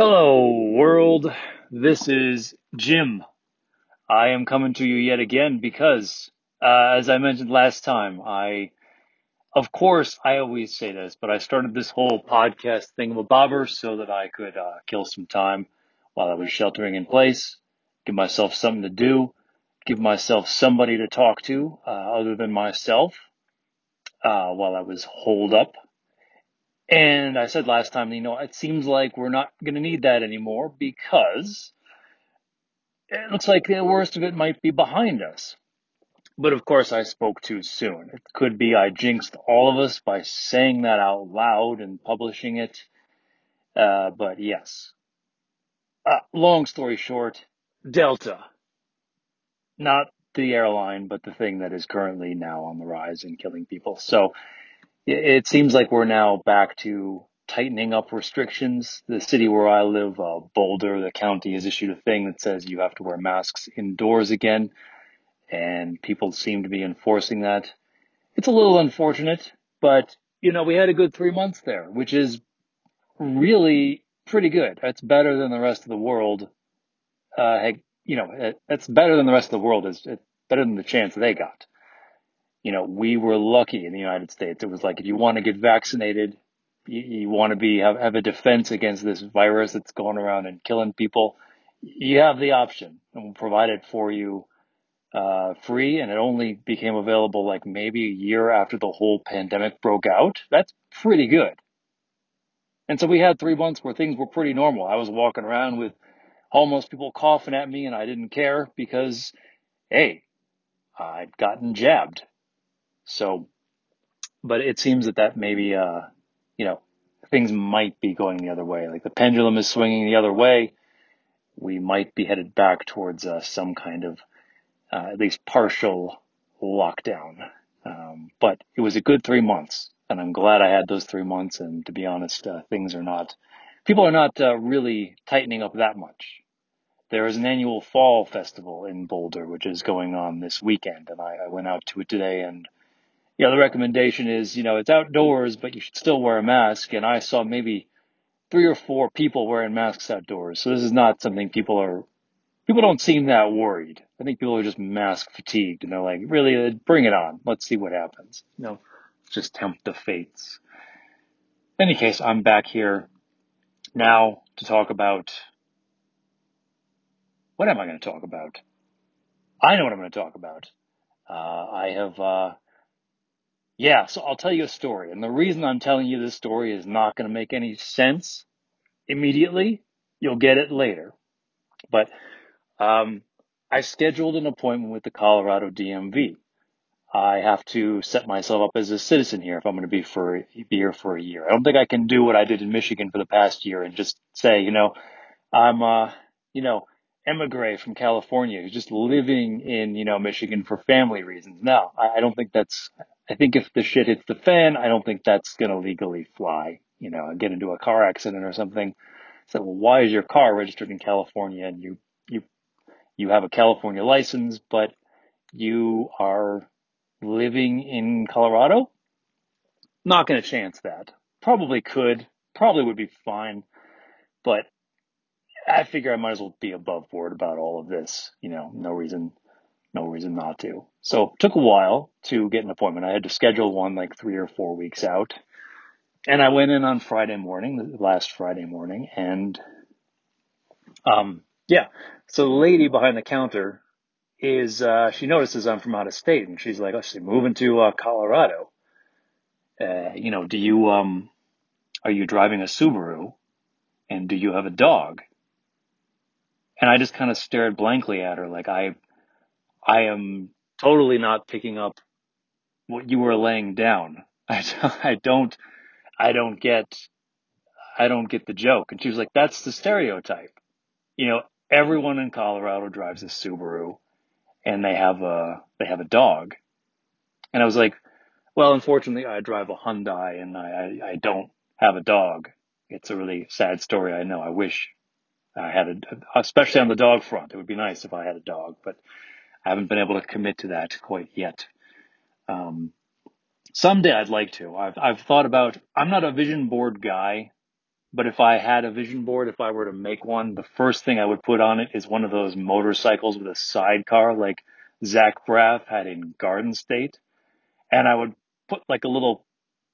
Hello, world. This is Jim. I am coming to you yet again because, uh, as I mentioned last time, I, of course, I always say this, but I started this whole podcast thing of a Bobber so that I could uh, kill some time while I was sheltering in place, give myself something to do, give myself somebody to talk to uh, other than myself uh, while I was holed up and I said last time, you know, it seems like we're not going to need that anymore because it looks like the worst of it might be behind us. But of course, I spoke too soon. It could be I jinxed all of us by saying that out loud and publishing it. Uh, but yes. Uh, long story short, Delta. Not the airline, but the thing that is currently now on the rise and killing people. So it seems like we're now back to tightening up restrictions. The city where I live, uh, Boulder, the county has issued a thing that says you have to wear masks indoors again, and people seem to be enforcing that. It's a little unfortunate, but you know, we had a good three months there, which is really pretty good. That's better than the rest of the world. Uh, you know, that's better than the rest of the world. Is better than the chance they got you know, we were lucky in the United States. It was like if you want to get vaccinated, you, you want to be have, have a defense against this virus that's going around and killing people. You have the option, and we'll provide it for you uh, free. And it only became available like maybe a year after the whole pandemic broke out. That's pretty good. And so we had three months where things were pretty normal. I was walking around with homeless people coughing at me, and I didn't care because, hey, I'd gotten jabbed. So, but it seems that that maybe, uh, you know, things might be going the other way. Like the pendulum is swinging the other way. We might be headed back towards uh, some kind of, uh, at least partial lockdown. Um, but it was a good three months, and I'm glad I had those three months. And to be honest, uh, things are not, people are not uh, really tightening up that much. There is an annual fall festival in Boulder, which is going on this weekend, and I, I went out to it today and you know, the recommendation is, you know, it's outdoors, but you should still wear a mask. And I saw maybe three or four people wearing masks outdoors. So this is not something people are, people don't seem that worried. I think people are just mask fatigued and they're like, really, bring it on. Let's see what happens. You know, just tempt the fates. In any case, I'm back here now to talk about, what am I going to talk about? I know what I'm going to talk about. Uh, I have, uh, yeah, so I'll tell you a story. And the reason I'm telling you this story is not going to make any sense immediately. You'll get it later. But um, I scheduled an appointment with the Colorado DMV. I have to set myself up as a citizen here if I'm going to be for be here for a year. I don't think I can do what I did in Michigan for the past year and just say, you know, I'm uh, you know, emigre from California who's just living in, you know, Michigan for family reasons. No, I, I don't think that's, I think if the shit hits the fan, I don't think that's going to legally fly, you know, get into a car accident or something. So, well, why is your car registered in California and you, you, you have a California license, but you are living in Colorado? Not going to chance that. Probably could, probably would be fine, but I figure I might as well be above board about all of this. You know, no reason, no reason not to. So took a while to get an appointment. I had to schedule one like three or four weeks out. And I went in on Friday morning, last Friday morning, and um, yeah. So the lady behind the counter is uh, she notices I'm from out of state, and she's like, "Oh, she's moving to uh, Colorado. Uh, you know, do you um, are you driving a Subaru, and do you have a dog?" And I just kind of stared blankly at her, like I, I am totally not picking up what you were laying down. I, I don't, I don't get, I don't get the joke. And she was like, that's the stereotype. You know, everyone in Colorado drives a Subaru and they have a, they have a dog. And I was like, well, unfortunately I drive a Hyundai and I, I, I don't have a dog. It's a really sad story. I know. I wish I had a, especially on the dog front. It would be nice if I had a dog, but I haven't been able to commit to that quite yet. Um, someday I'd like to. I've I've thought about. I'm not a vision board guy. But if I had a vision board, if I were to make one, the first thing I would put on it is one of those motorcycles with a sidecar like Zach Braff had in Garden State. And I would put like a little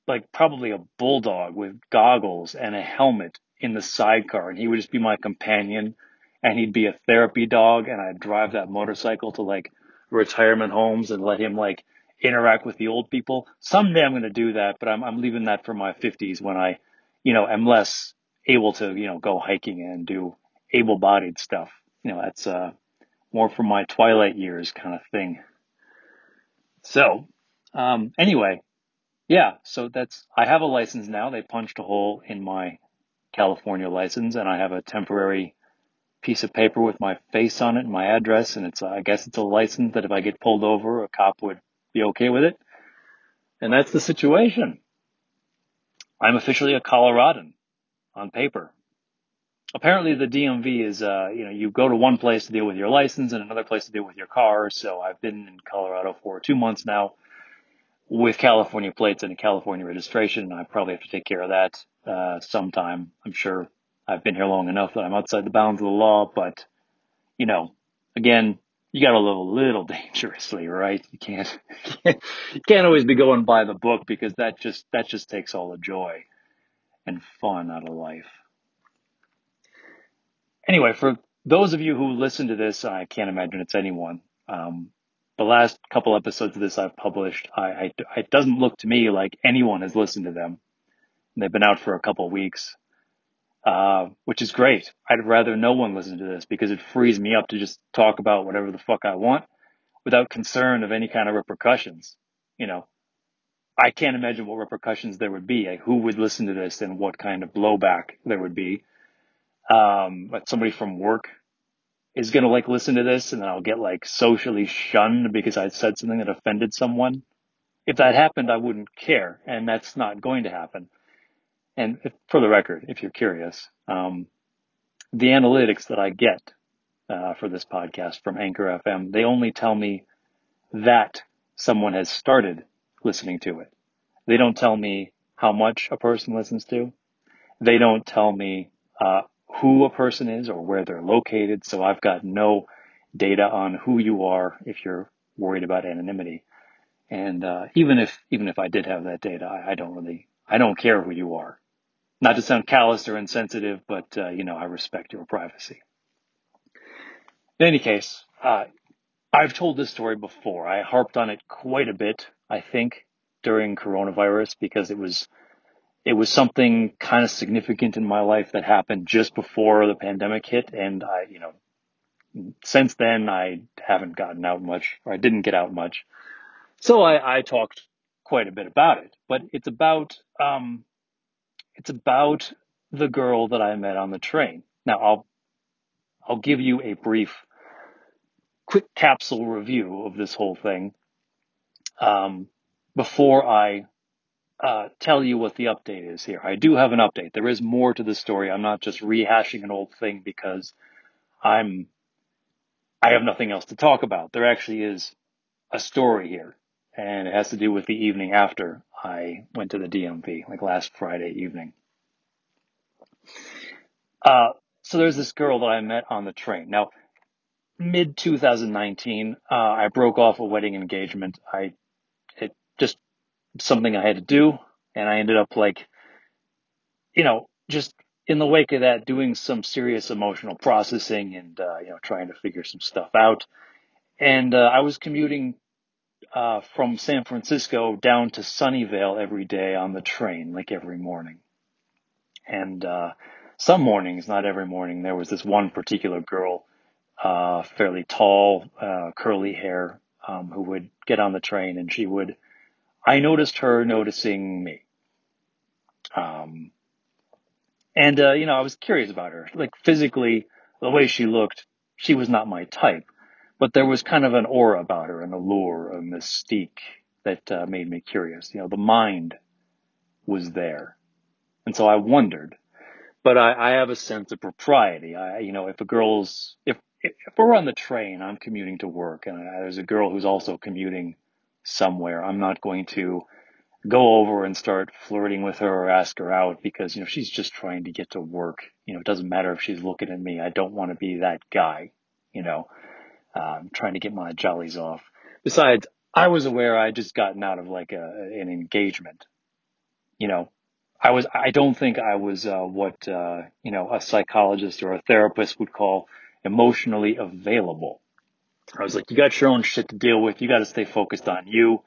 like probably a bulldog with goggles and a helmet in the sidecar and he would just be my companion and he'd be a therapy dog and I'd drive that motorcycle to like retirement homes and let him like interact with the old people. Someday I'm going to do that, but I'm I'm leaving that for my 50s when I, you know, am less able to, you know, go hiking and do able-bodied stuff. You know, that's uh more for my twilight years kind of thing. So, um anyway, yeah, so that's, I have a license now. They punched a hole in my California license and I have a temporary piece of paper with my face on it and my address. And it's, I guess it's a license that if I get pulled over, a cop would be okay with it. And that's the situation. I'm officially a Coloradan on paper. Apparently the DMV is, uh, you know, you go to one place to deal with your license and another place to deal with your car. So I've been in Colorado for two months now with California plates and a California registration. And I probably have to take care of that uh, sometime. I'm sure I've been here long enough that I'm outside the bounds of the law, but you know, again, you got to live a little dangerously, right? You can't, you can't always be going by the book because that just that just takes all the joy and fun out of life. Anyway, for those of you who listen to this, I can't imagine it's anyone. Um, the last couple episodes of this I've published, I, I, it doesn't look to me like anyone has listened to them. They've been out for a couple weeks, uh, which is great. I'd rather no one listen to this because it frees me up to just talk about whatever the fuck I want without concern of any kind of repercussions. You know, I can't imagine what repercussions there would be. Like who would listen to this and what kind of blowback there would be. Um, but somebody from work is going to like listen to this and then I'll get like socially shunned because I said something that offended someone. If that happened, I wouldn't care. And that's not going to happen. And for the record, if you're curious, um, the analytics that I get uh, for this podcast from Anchor FM, they only tell me that someone has started listening to it. They don't tell me how much a person listens to. They don't tell me uh, who a person is or where they're located. So I've got no data on who you are if you're worried about anonymity. And uh, even if even if I did have that data, I, I, don't really I don't care who you are. Not to sound callous or insensitive, but uh, you know I respect your privacy. In any case, uh, I've told this story before. I harped on it quite a bit, I think, during coronavirus because it was it was something kind of significant in my life that happened just before the pandemic hit. And I, you know, since then I haven't gotten out much or I didn't get out much. So I, I talked quite a bit about it, but it's about, um, it's about the girl that I met on the train. Now I'll, I'll give you a brief, quick capsule review of this whole thing. Um, before I uh, tell you what the update is here. I do have an update. There is more to the story. I'm not just rehashing an old thing because I'm I have nothing else to talk about. There actually is a story here, and it has to do with the evening after I went to the DMV, like last Friday evening. Uh, so there's this girl that I met on the train. Now, mid 2019, uh, I broke off a wedding engagement. I it just something I had to do. And I ended up like, you know, just in the wake of that, doing some serious emotional processing and, uh, you know, trying to figure some stuff out. And, uh, I was commuting, uh, from San Francisco down to Sunnyvale every day on the train, like every morning. And, uh, some mornings, not every morning, there was this one particular girl, uh, fairly tall, uh, curly hair, um, who would get on the train and she would, I noticed her noticing me. Um, and, uh, you know, I was curious about her. Like physically, the way she looked, she was not my type, but there was kind of an aura about her, an allure, a mystique that uh, made me curious. You know, the mind was there. And so I wondered, but I, I have a sense of propriety. I, you know, if a girl's, if, if we're on the train, I'm commuting to work and there's a girl who's also commuting somewhere, I'm not going to go over and start flirting with her or ask her out because, you know, she's just trying to get to work. You know, it doesn't matter if she's looking at me. I don't want to be that guy, you know, um, trying to get my jollies off. Besides, I was aware I had just gotten out of like a, an engagement. You know, I was, I don't think I was, uh, what, uh, you know, a psychologist or a therapist would call emotionally available. I was like, you got your own shit to deal with. You got to stay focused on you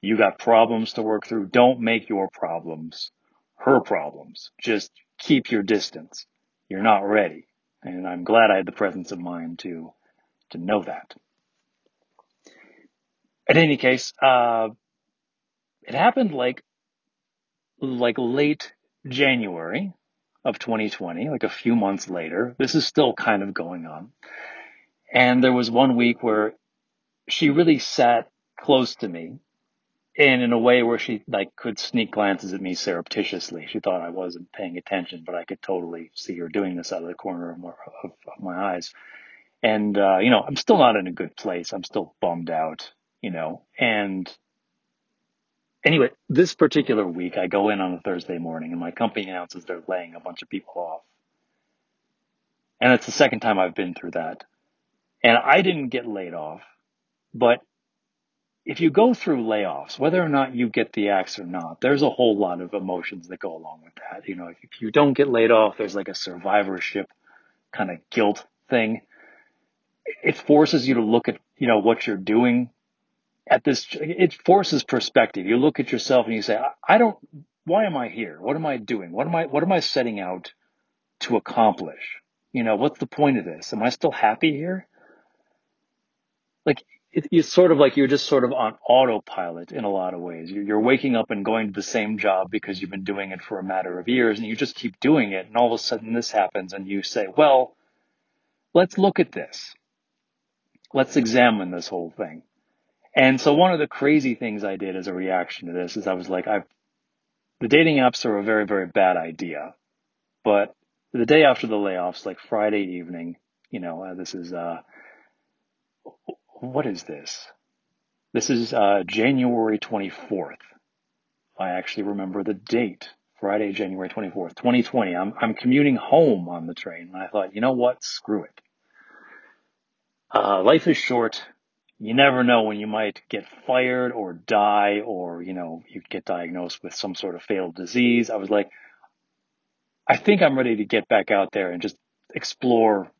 you got problems to work through. Don't make your problems her problems. Just keep your distance. You're not ready. And I'm glad I had the presence of mind to, to know that. In any case, uh, it happened like, like late January of 2020, like a few months later. This is still kind of going on. And there was one week where she really sat close to me and in a way where she like could sneak glances at me surreptitiously. She thought I wasn't paying attention, but I could totally see her doing this out of the corner of my, of, of my eyes. And uh, you know, I'm still not in a good place. I'm still bummed out, you know. And anyway, this particular week, I go in on a Thursday morning, and my company announces they're laying a bunch of people off. And it's the second time I've been through that. And I didn't get laid off, but if you go through layoffs, whether or not you get the axe or not, there's a whole lot of emotions that go along with that. You know, if you don't get laid off, there's like a survivorship kind of guilt thing. It forces you to look at, you know, what you're doing at this, it forces perspective. You look at yourself and you say, I don't, why am I here? What am I doing? What am I, what am I setting out to accomplish? You know, what's the point of this? Am I still happy here? Like it, it's sort of like you're just sort of on autopilot in a lot of ways. You're, you're waking up and going to the same job because you've been doing it for a matter of years and you just keep doing it. And all of a sudden this happens and you say, well, let's look at this. Let's examine this whole thing. And so one of the crazy things I did as a reaction to this is I was like, I've, the dating apps are a very, very bad idea. But the day after the layoffs, like Friday evening, you know, uh, this is, uh, what is this? This is uh, January 24th. I actually remember the date. Friday, January 24th, 2020. I'm, I'm commuting home on the train and I thought, you know what? Screw it. Uh, life is short. You never know when you might get fired or die or, you know, you get diagnosed with some sort of fatal disease. I was like, I think I'm ready to get back out there and just explore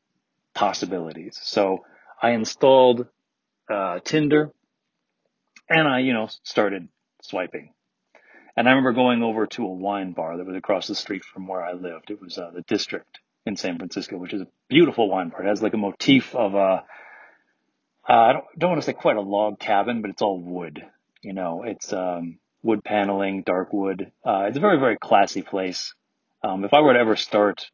possibilities. So I installed uh, Tinder, and I, you know, started swiping. And I remember going over to a wine bar that was across the street from where I lived. It was uh, the District in San Francisco, which is a beautiful wine bar. It has like a motif of a, uh, I don't, don't want to say quite a log cabin, but it's all wood. You know, it's um, wood paneling, dark wood. Uh, it's a very, very classy place. Um, if I were to ever start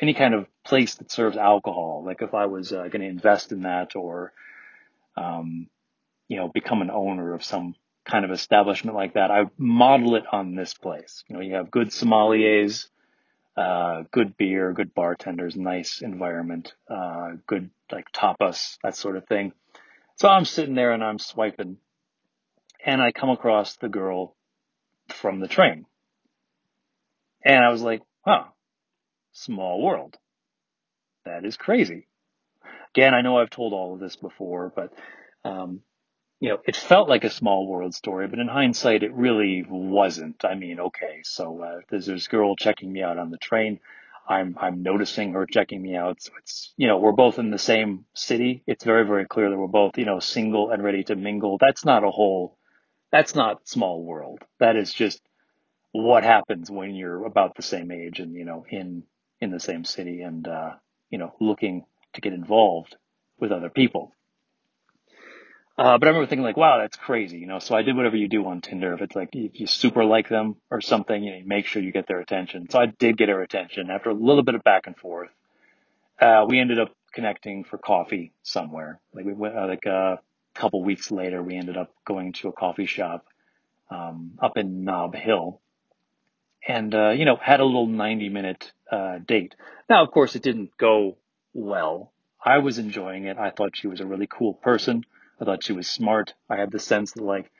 any kind of place that serves alcohol, like if I was uh, going to invest in that or um, you know, become an owner of some kind of establishment like that, I model it on this place. You know, you have good sommeliers, uh, good beer, good bartenders, nice environment, uh, good like tapas, that sort of thing. So I'm sitting there and I'm swiping and I come across the girl from the train. And I was like, huh, small world. That is crazy. Again, I know I've told all of this before, but um, you know, it felt like a small world story, but in hindsight, it really wasn't. I mean, okay, so uh, there's this girl checking me out on the train. I'm I'm noticing her checking me out. So it's you know we're both in the same city. It's very very clear that we're both you know single and ready to mingle. That's not a whole. That's not small world. That is just what happens when you're about the same age and you know in in the same city and uh, you know looking to get involved with other people. Uh, but I remember thinking like, wow, that's crazy, you know. So I did whatever you do on Tinder. If it's like if you super like them or something, you know, you make sure you get their attention. So I did get her attention after a little bit of back and forth. Uh, we ended up connecting for coffee somewhere. Like we went, uh, like a couple weeks later, we ended up going to a coffee shop um, up in Nob Hill, and uh, you know, had a little ninety minute uh, date. Now, of course, it didn't go well. I was enjoying it. I thought she was a really cool person. I thought she was smart. I had the sense that like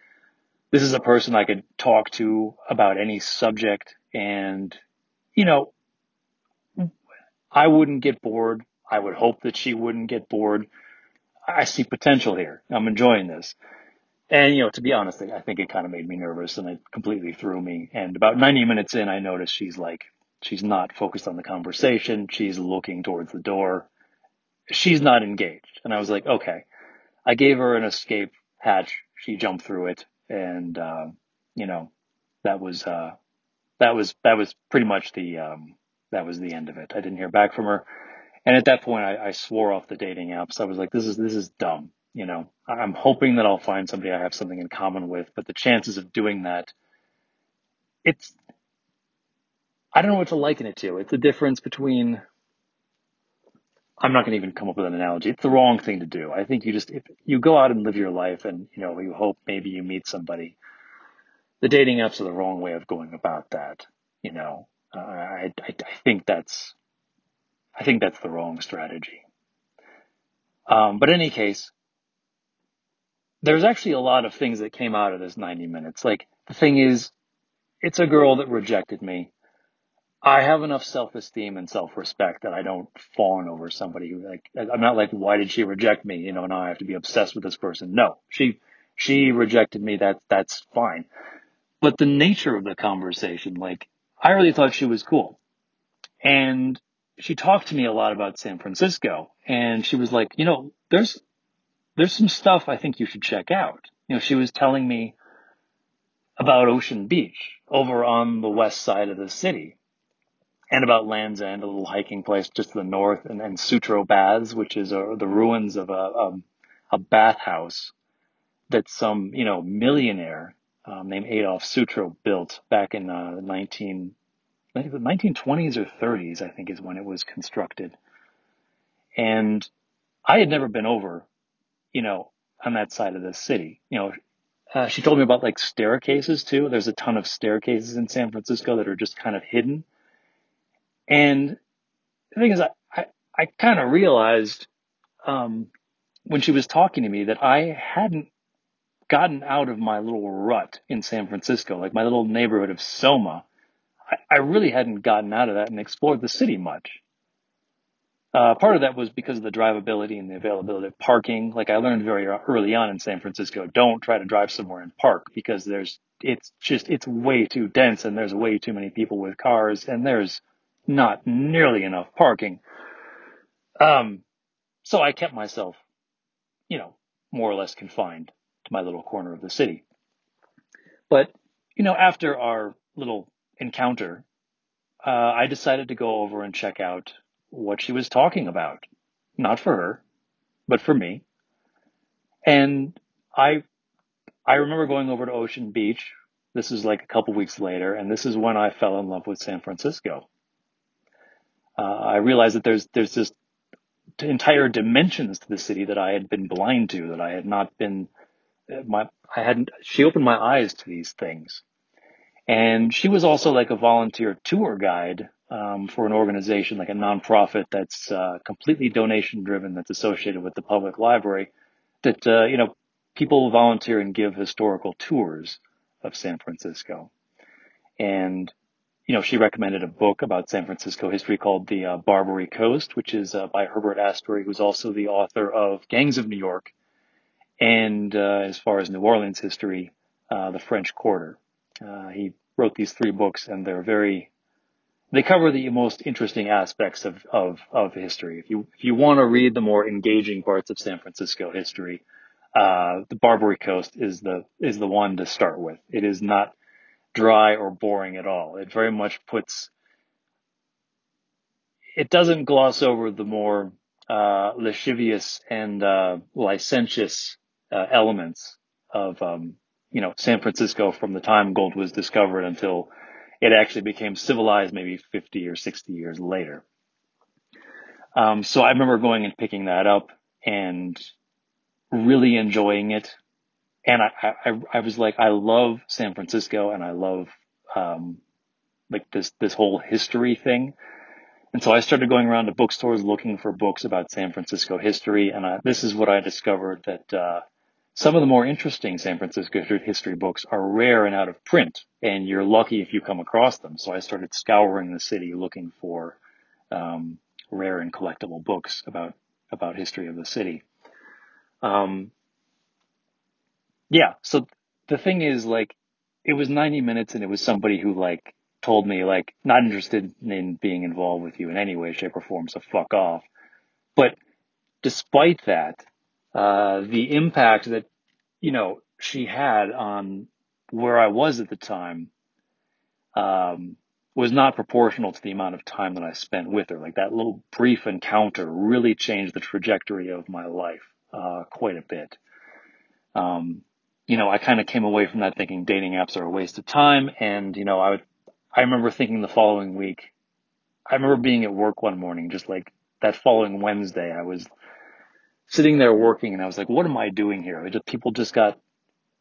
this is a person I could talk to about any subject and, you know, I wouldn't get bored. I would hope that she wouldn't get bored. I see potential here. I'm enjoying this. And, you know, to be honest, I think it kind of made me nervous and it completely threw me. And about 90 minutes in, I noticed she's like, she's not focused on the conversation. She's looking towards the door. She's not engaged. And I was like, okay. I gave her an escape hatch. She jumped through it. And, uh, you know, that was, uh, that was, that was pretty much the, um, that was the end of it. I didn't hear back from her. And at that point, I, I swore off the dating apps. I was like, this is, this is dumb. You know, I'm hoping that I'll find somebody I have something in common with, but the chances of doing that, it's, I don't know what to liken it to. It's the difference between, I'm not going to even come up with an analogy. It's the wrong thing to do. I think you just, if you go out and live your life and, you know, you hope maybe you meet somebody, the dating apps are the wrong way of going about that. You know, uh, I, I, I think that's, I think that's the wrong strategy. Um, but in any case, there's actually a lot of things that came out of this 90 minutes. Like the thing is, it's a girl that rejected me. I have enough self-esteem and self-respect that I don't fawn over somebody like, I'm not like, why did she reject me? You know, now I have to be obsessed with this person. No, she, she rejected me. That, that's fine. But the nature of the conversation, like, I really thought she was cool. And she talked to me a lot about San Francisco and she was like, you know, there's, there's some stuff I think you should check out. You know, she was telling me about Ocean Beach over on the west side of the city and about Land's End, a little hiking place just to the north, and then Sutro Baths, which is uh, the ruins of a, a, a bathhouse that some, you know, millionaire um, named Adolf Sutro built back in uh, 19, the 1920s or 30s, I think is when it was constructed. And I had never been over, you know, on that side of the city. You know, uh, she told me about like staircases too. There's a ton of staircases in San Francisco that are just kind of hidden. And the thing is, I, I, I kind of realized, um, when she was talking to me that I hadn't gotten out of my little rut in San Francisco, like my little neighborhood of Soma. I, I really hadn't gotten out of that and explored the city much. Uh, part of that was because of the drivability and the availability of parking. Like I learned very early on in San Francisco, don't try to drive somewhere and park because there's, it's just, it's way too dense and there's way too many people with cars and there's not nearly enough parking. Um, so I kept myself, you know, more or less confined to my little corner of the city. But, you know, after our little encounter, uh, I decided to go over and check out what she was talking about. Not for her, but for me. And I, I remember going over to Ocean Beach. This is like a couple weeks later, and this is when I fell in love with San Francisco. Uh, I realized that there's, there's just entire dimensions to the city that I had been blind to, that I had not been, my, I hadn't, she opened my eyes to these things. And she was also like a volunteer tour guide um, for an organization like a nonprofit that's uh, completely donation driven, that's associated with the public library. That uh, you know, people volunteer and give historical tours of San Francisco. And you know, she recommended a book about San Francisco history called The uh, Barbary Coast, which is uh, by Herbert Asbury, who's also the author of Gangs of New York, and uh, as far as New Orleans history, uh, The French Quarter. Uh, he wrote these three books, and they're very they cover the most interesting aspects of, of, of history. If you, if you want to read the more engaging parts of San Francisco history, uh, the Barbary Coast is the, is the one to start with. It is not dry or boring at all. It very much puts, it doesn't gloss over the more, uh, lascivious and, uh, licentious, uh, elements of, um, you know, San Francisco from the time gold was discovered until it actually became civilized maybe 50 or 60 years later. Um, so I remember going and picking that up and really enjoying it. And I, I, I was like, I love San Francisco and I love, um, like this, this whole history thing. And so I started going around to bookstores looking for books about San Francisco history. And I, this is what I discovered that, uh, some of the more interesting San Francisco history books are rare and out of print, and you're lucky if you come across them. So I started scouring the city looking for um, rare and collectible books about about history of the city. Um, yeah, so the thing is, like, it was 90 minutes, and it was somebody who like told me like not interested in being involved with you in any way, shape, or form. So fuck off. But despite that, uh, the impact that you know, she had on where I was at the time um, was not proportional to the amount of time that I spent with her. Like that little brief encounter really changed the trajectory of my life uh, quite a bit. Um, you know, I kind of came away from that thinking dating apps are a waste of time, and you know, I would, I remember thinking the following week. I remember being at work one morning, just like that following Wednesday, I was sitting there working, and I was like, "What am I doing here?" Just, people just got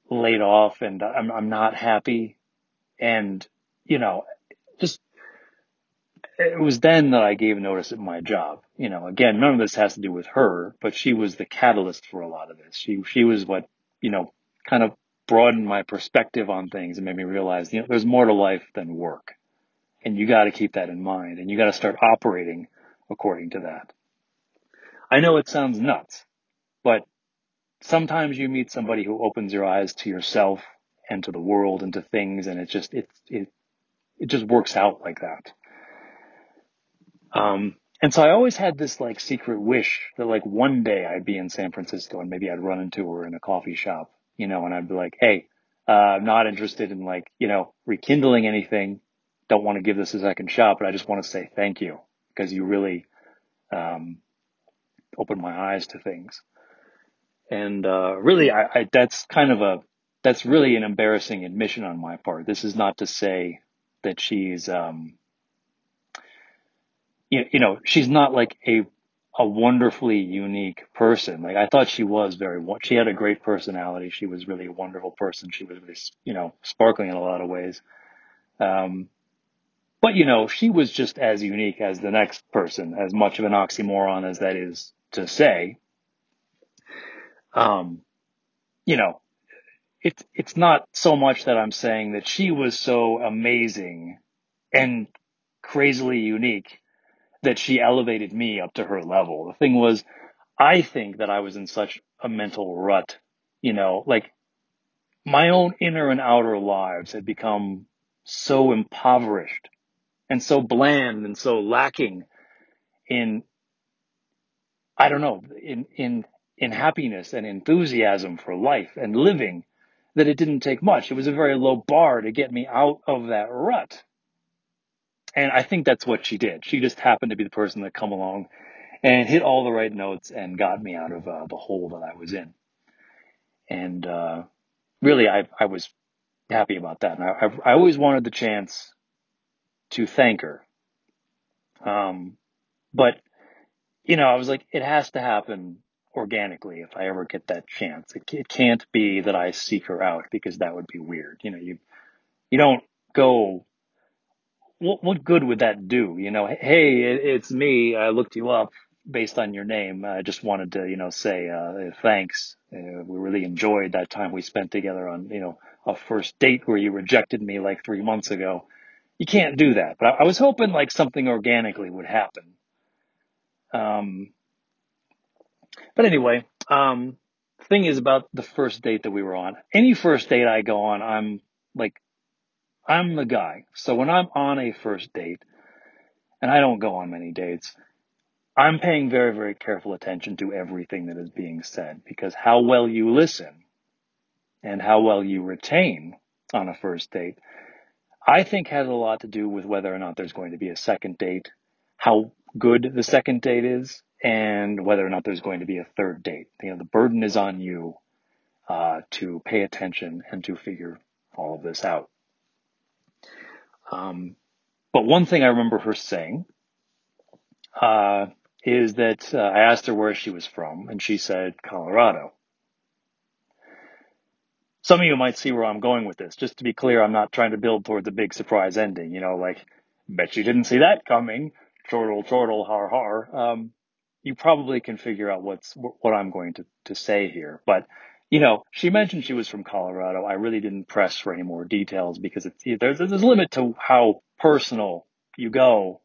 laid off and I'm, I'm not happy. And, you know, just, it was then that I gave notice at my job. You know, again, none of this has to do with her, but she was the catalyst for a lot of this. She, she was what, you know, kind of broadened my perspective on things and made me realize, you know, there's more to life than work. And you got to keep that in mind and you got to start operating according to that. I know it sounds nuts, but sometimes you meet somebody who opens your eyes to yourself and to the world and to things and it just it it it just works out like that um and so i always had this like secret wish that like one day i'd be in san francisco and maybe i'd run into her in a coffee shop you know and i'd be like hey uh, i'm not interested in like you know rekindling anything don't want to give this a second shot but i just want to say thank you because you really um opened my eyes to things and uh, really, I, I, that's kind of a that's really an embarrassing admission on my part. This is not to say that she's um, you, you know she's not like a a wonderfully unique person. Like I thought she was very she had a great personality. She was really a wonderful person. She was really you know sparkling in a lot of ways. Um, but you know she was just as unique as the next person. As much of an oxymoron as that is to say. Um, you know, it's it's not so much that I'm saying that she was so amazing and crazily unique that she elevated me up to her level. The thing was, I think that I was in such a mental rut, you know, like my own inner and outer lives had become so impoverished and so bland and so lacking in I don't know, in in in happiness and enthusiasm for life and living that it didn't take much. It was a very low bar to get me out of that rut. And I think that's what she did. She just happened to be the person that come along and hit all the right notes and got me out of uh, the hole that I was in. And uh, really, I, I was happy about that. And I, I always wanted the chance to thank her. Um, but, you know, I was like, it has to happen organically if I ever get that chance. It, it can't be that I seek her out because that would be weird. You know, you you don't go. What what good would that do? You know, hey, it, it's me. I looked you up based on your name. I just wanted to, you know, say uh, thanks. Uh, we really enjoyed that time we spent together on, you know, a first date where you rejected me like three months ago. You can't do that. But I, I was hoping like something organically would happen. Um, but anyway, um, thing is about the first date that we were on. Any first date I go on, I'm like, I'm the guy. So when I'm on a first date, and I don't go on many dates, I'm paying very, very careful attention to everything that is being said because how well you listen and how well you retain on a first date, I think has a lot to do with whether or not there's going to be a second date, how good the second date is, and whether or not there's going to be a third date. You know, the burden is on you uh, to pay attention and to figure all of this out. Um, but one thing I remember her saying uh, is that uh, I asked her where she was from, and she said Colorado. Some of you might see where I'm going with this. Just to be clear, I'm not trying to build towards a big surprise ending. You know, like, bet you didn't see that coming. Chortle, chortle, har, har. Um, you probably can figure out what's what I'm going to, to say here. But you know, she mentioned she was from Colorado. I really didn't press for any more details because it's there's there's a limit to how personal you go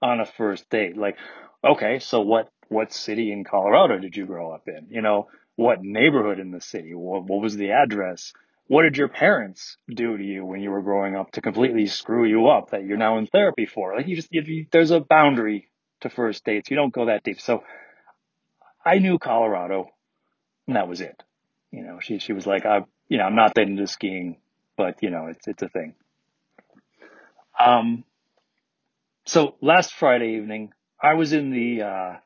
on a first date. Like, okay, so what what city in Colorado did you grow up in? You know, what neighborhood in the city? What what was the address? What did your parents do to you when you were growing up to completely screw you up that you're now in therapy for? Like, you just you, there's a boundary to first dates. You don't go that deep. So, I knew Colorado, and that was it. You know, she she was like, I, you know, I'm not that into skiing, but you know, it's it's a thing. Um, so last Friday evening, I was in the, uh,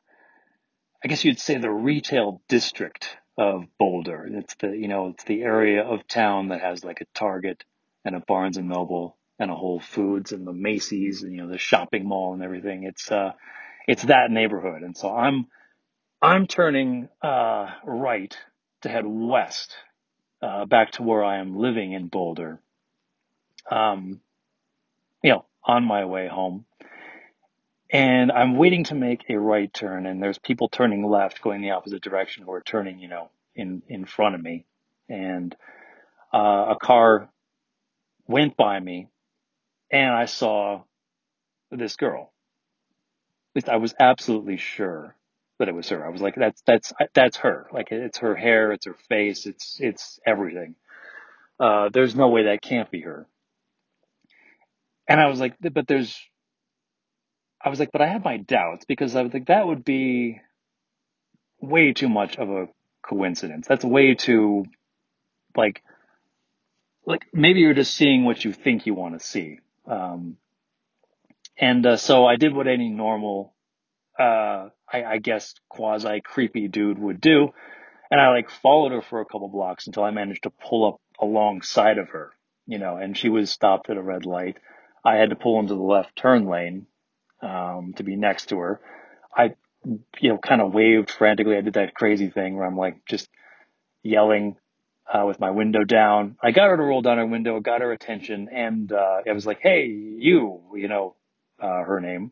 I guess you'd say the retail district of Boulder. It's the, you know, it's the area of town that has like a Target and a Barnes and Noble and a Whole Foods and the Macy's and, you know, the shopping mall and everything. It's, uh, it's that neighborhood. And so I'm, I'm turning, uh, right to head west, uh, back to where I am living in Boulder. Um, you know, on my way home and I'm waiting to make a right turn, and there's people turning left, going the opposite direction, who are turning, you know, in in front of me, and uh, a car went by me, and I saw this girl. At least I was absolutely sure that it was her. I was like, that's that's that's her. Like it's her hair, it's her face, it's it's everything. Uh, there's no way that can't be her. And I was like, but there's I was like, but I have my doubts because I was like, that would be way too much of a coincidence. That's way too, like, like maybe you're just seeing what you think you want to see. Um, and uh, so I did what any normal, uh, I, I guess quasi creepy dude would do, and I like followed her for a couple blocks until I managed to pull up alongside of her, you know, and she was stopped at a red light. I had to pull into the left turn lane um, to be next to her. I, you know, kind of waved frantically. I did that crazy thing where I'm like just yelling uh, with my window down. I got her to roll down her window, got her attention, and uh, I was like, "Hey, you," you know, uh, her name,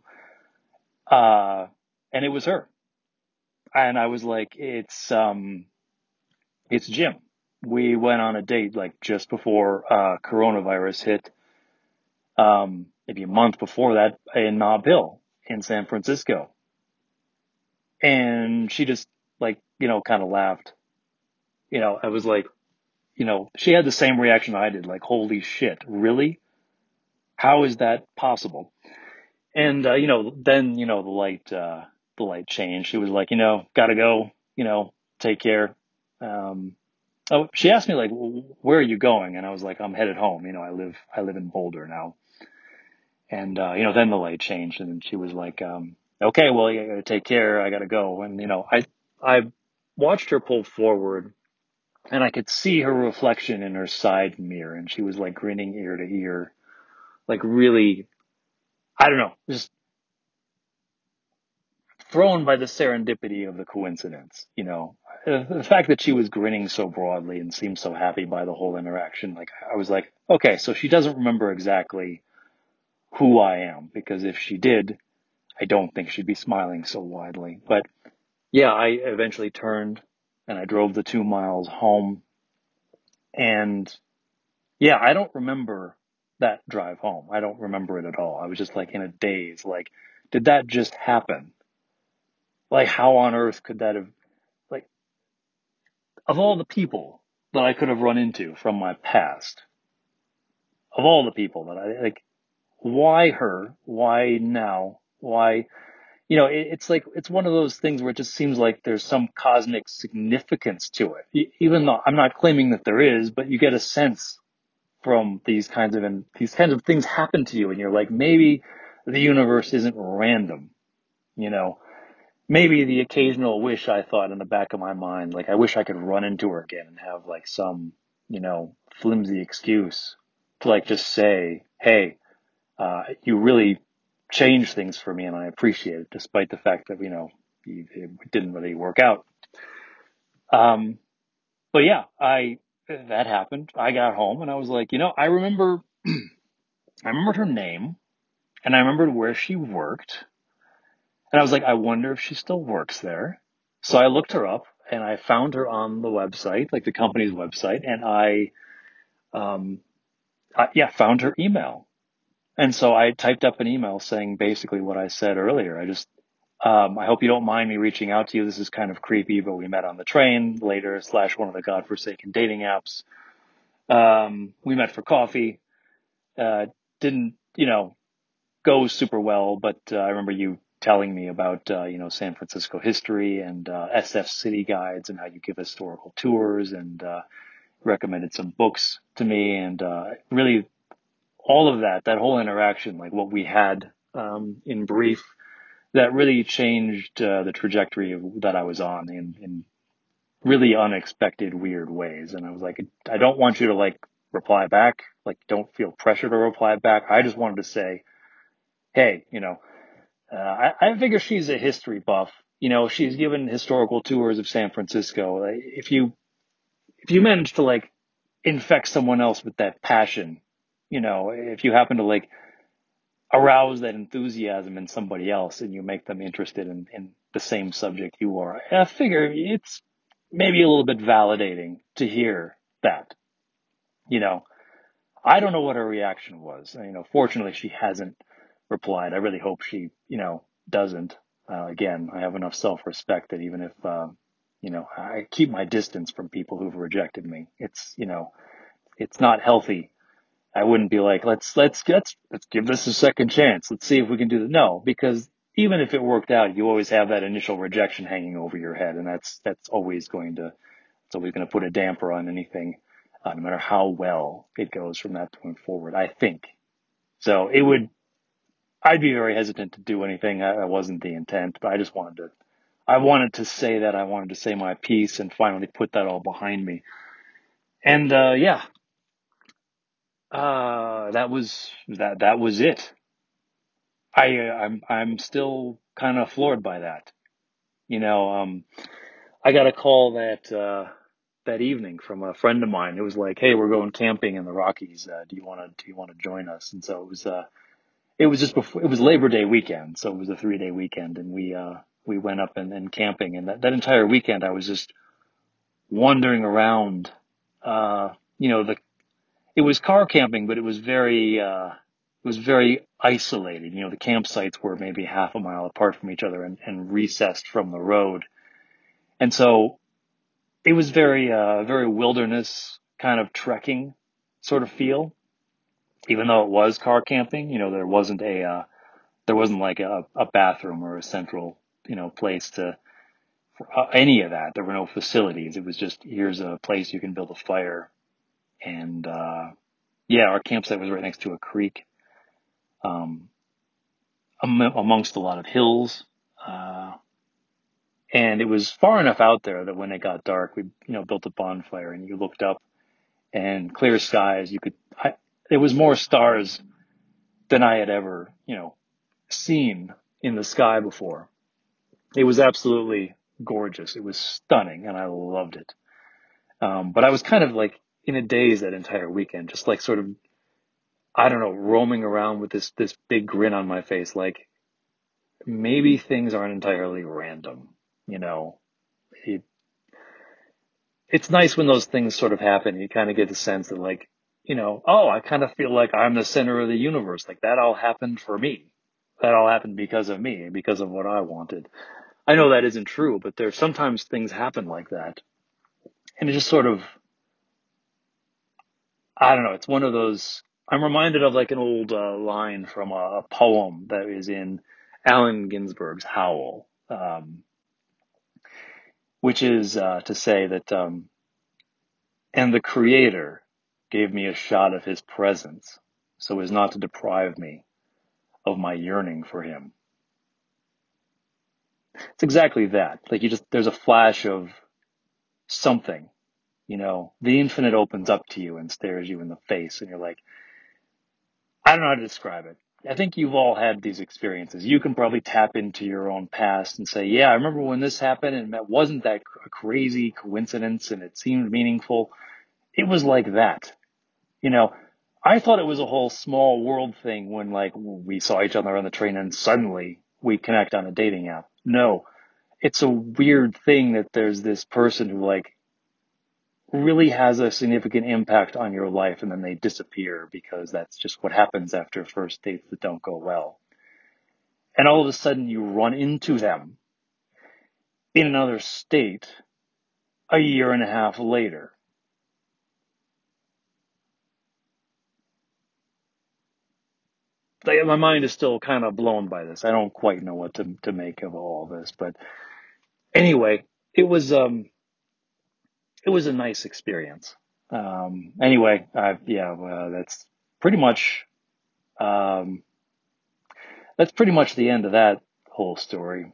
uh, and it was her. And I was like, "It's um, it's Jim." We went on a date like just before uh, coronavirus hit. Um, maybe a month before that in Nob Hill in San Francisco. And she just like, you know, kind of laughed. You know, I was like, you know, she had the same reaction I did, like, holy shit, really? How is that possible? And, uh, you know, then, you know, the light, uh, the light changed. She was like, you know, gotta go, you know, take care. Um, oh, she asked me like, where are you going? And I was like, I'm headed home. You know, I live, I live in Boulder now. And, uh, you know, then the light changed and she was like, um, okay, well, you gotta take care. I gotta go. And, you know, I, I watched her pull forward and I could see her reflection in her side mirror and she was like grinning ear to ear, like really, I don't know, just thrown by the serendipity of the coincidence, you know, the fact that she was grinning so broadly and seemed so happy by the whole interaction. Like I was like, okay, so she doesn't remember exactly who I am because if she did, I don't think she'd be smiling so widely. But yeah, I eventually turned and I drove the two miles home and yeah, I don't remember that drive home. I don't remember it at all. I was just like in a daze. Like, did that just happen? Like, how on earth could that have, like, of all the people that I could have run into from my past, of all the people that I, like, why her? Why now? Why, you know, it, it's like, it's one of those things where it just seems like there's some cosmic significance to it. Even though I'm not claiming that there is, but you get a sense from these kinds of and these kinds of things happen to you and you're like maybe the universe isn't random you know? Maybe the occasional wish i thought in the back of my mind like i wish i could run into her again and have like some you know flimsy excuse to like just say hey uh, you really changed things for me and i appreciate it despite the fact that you know it didn't really work out. Um but yeah i that happened. I got home and I was like, you know, I remember, I remembered her name and I remembered where she worked. And I was like, I wonder if she still works there. So I looked her up and I found her on the website, like the company's website, and I, um, I, yeah, found her email. And so I typed up an email saying basically what I said earlier. I just, um, I hope you don't mind me reaching out to you. This is kind of creepy, but we met on the train later slash one of the godforsaken dating apps. Um, we met for coffee. Uh, didn't, you know, go super well, but uh, I remember you telling me about, uh, you know, San Francisco history and uh, SF city guides and how you give historical tours and uh, recommended some books to me and uh, really all of that, that whole interaction, like what we had um, in brief, that really changed uh, the trajectory of, that I was on in, in really unexpected, weird ways. And I was like, I don't want you to like reply back. Like, don't feel pressure to reply back. I just wanted to say, hey, you know, uh, I, I figure she's a history buff. You know, she's given historical tours of San Francisco. If you, if you manage to like infect someone else with that passion, you know, if you happen to like arouse that enthusiasm in somebody else and you make them interested in, in the same subject you are, I figure it's maybe a little bit validating to hear that. You know, I don't know what her reaction was. You know, fortunately she hasn't replied. I really hope she, you know, doesn't. Uh, again, I have enough self-respect that even if, uh, you know, I keep my distance from people who've rejected me. It's, you know, it's not healthy. I wouldn't be like, let's, let's, let's, let's give this a second chance. Let's see if we can do this. No, because even if it worked out, you always have that initial rejection hanging over your head. And that's, that's always going to, it's always going to put a damper on anything, uh, no matter how well it goes from that point forward, I think. So it would, I'd be very hesitant to do anything. That wasn't the intent, but I just wanted to, I wanted to say that. I wanted to say my piece and finally put that all behind me. And, uh, yeah, uh, that was, that, that was it. I, I'm, I'm still kind of floored by that. You know, um, I got a call that, uh, that evening from a friend of mine who was like, Hey, we're going camping in the Rockies. Uh, do you want to, do you want to join us? And so it was, uh, it was just before, it was Labor Day weekend. So it was a three day weekend and we, uh, we went up and, and camping and that, that entire weekend I was just wandering around, uh, you know, the, it was car camping, but it was very, uh, it was very isolated. You know, the campsites were maybe half a mile apart from each other and, and recessed from the road. And so it was very, uh, very wilderness kind of trekking sort of feel even though it was car camping, you know, there wasn't a, uh, there wasn't like a, a bathroom or a central, you know, place to, uh, any of that. There were no facilities. It was just, here's a place you can build a fire. And, uh, yeah, our campsite was right next to a creek, um, amongst a lot of hills. Uh, and it was far enough out there that when it got dark, we, you know, built a bonfire and you looked up and clear skies. You could, I, it was more stars than I had ever, you know, seen in the sky before. It was absolutely gorgeous. It was stunning and I loved it. Um, but I was kind of like in a daze that entire weekend, just like sort of, I don't know, roaming around with this, this big grin on my face. Like maybe things aren't entirely random, you know, it, it's nice when those things sort of happen. You kind of get the sense that like, you know, oh, I kind of feel like I'm the center of the universe. Like that all happened for me. That all happened because of me, because of what I wanted. I know that isn't true, but there's sometimes things happen like that. And it just sort of, I don't know, it's one of those, I'm reminded of like an old uh, line from a, a, poem that is in Allen Ginsberg's Howl, um, which is uh, to say that, um, and the creator gave me a shot of his presence so as not to deprive me of my yearning for him. It's exactly that. Like you just, there's a flash of something, you know, the infinite opens up to you and stares you in the face and you're like, I don't know how to describe it. I think you've all had these experiences. You can probably tap into your own past and say, yeah, I remember when this happened and that wasn't that a crazy coincidence and it seemed meaningful. It was like that you know, I thought it was a whole small world thing when like we saw each other on the train and suddenly we connect on a dating app. No, it's a weird thing that there's this person who like really has a significant impact on your life and then they disappear because that's just what happens after first dates that don't go well. And all of a sudden you run into them in another state a year and a half later. my mind is still kind of blown by this. I don't quite know what to to make of all this, but anyway, it was um it was a nice experience. Um anyway, I yeah, well, that's pretty much um that's pretty much the end of that whole story.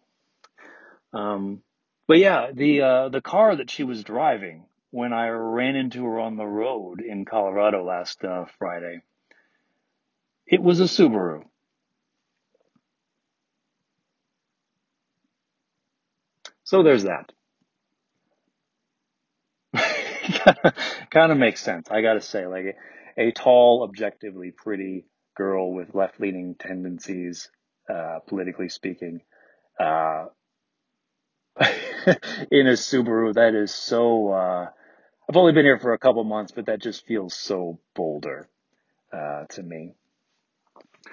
Um but yeah, the uh the car that she was driving when I ran into her on the road in Colorado last uh, Friday, it was a Subaru. So there's that. kind of makes sense. I gotta say, like a, tall, objectively pretty girl with left-leaning tendencies, uh, politically speaking, uh, in a Subaru, that is so, uh, I've only been here for a couple months, but that just feels so Boulder uh, to me.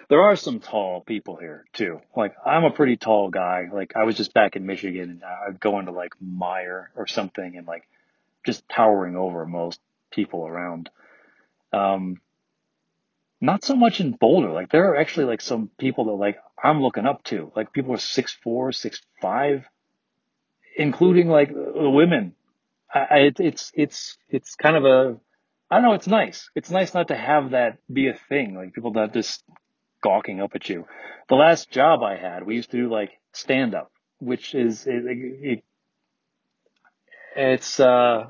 There are some tall people here too. Like I'm a pretty tall guy. Like I was just back in Michigan and I'd go into like Meijer or something and like just towering over most people around. Um, not so much in Boulder. Like there are actually like some people that like I'm looking up to. Like people are six four, six five, including like the women. I, I, it's it's it's kind of a I don't know. It's nice. It's nice not to have that be a thing. Like people not just gawking up at you. The last job I had, we used to do like stand up, which is it, it, it's uh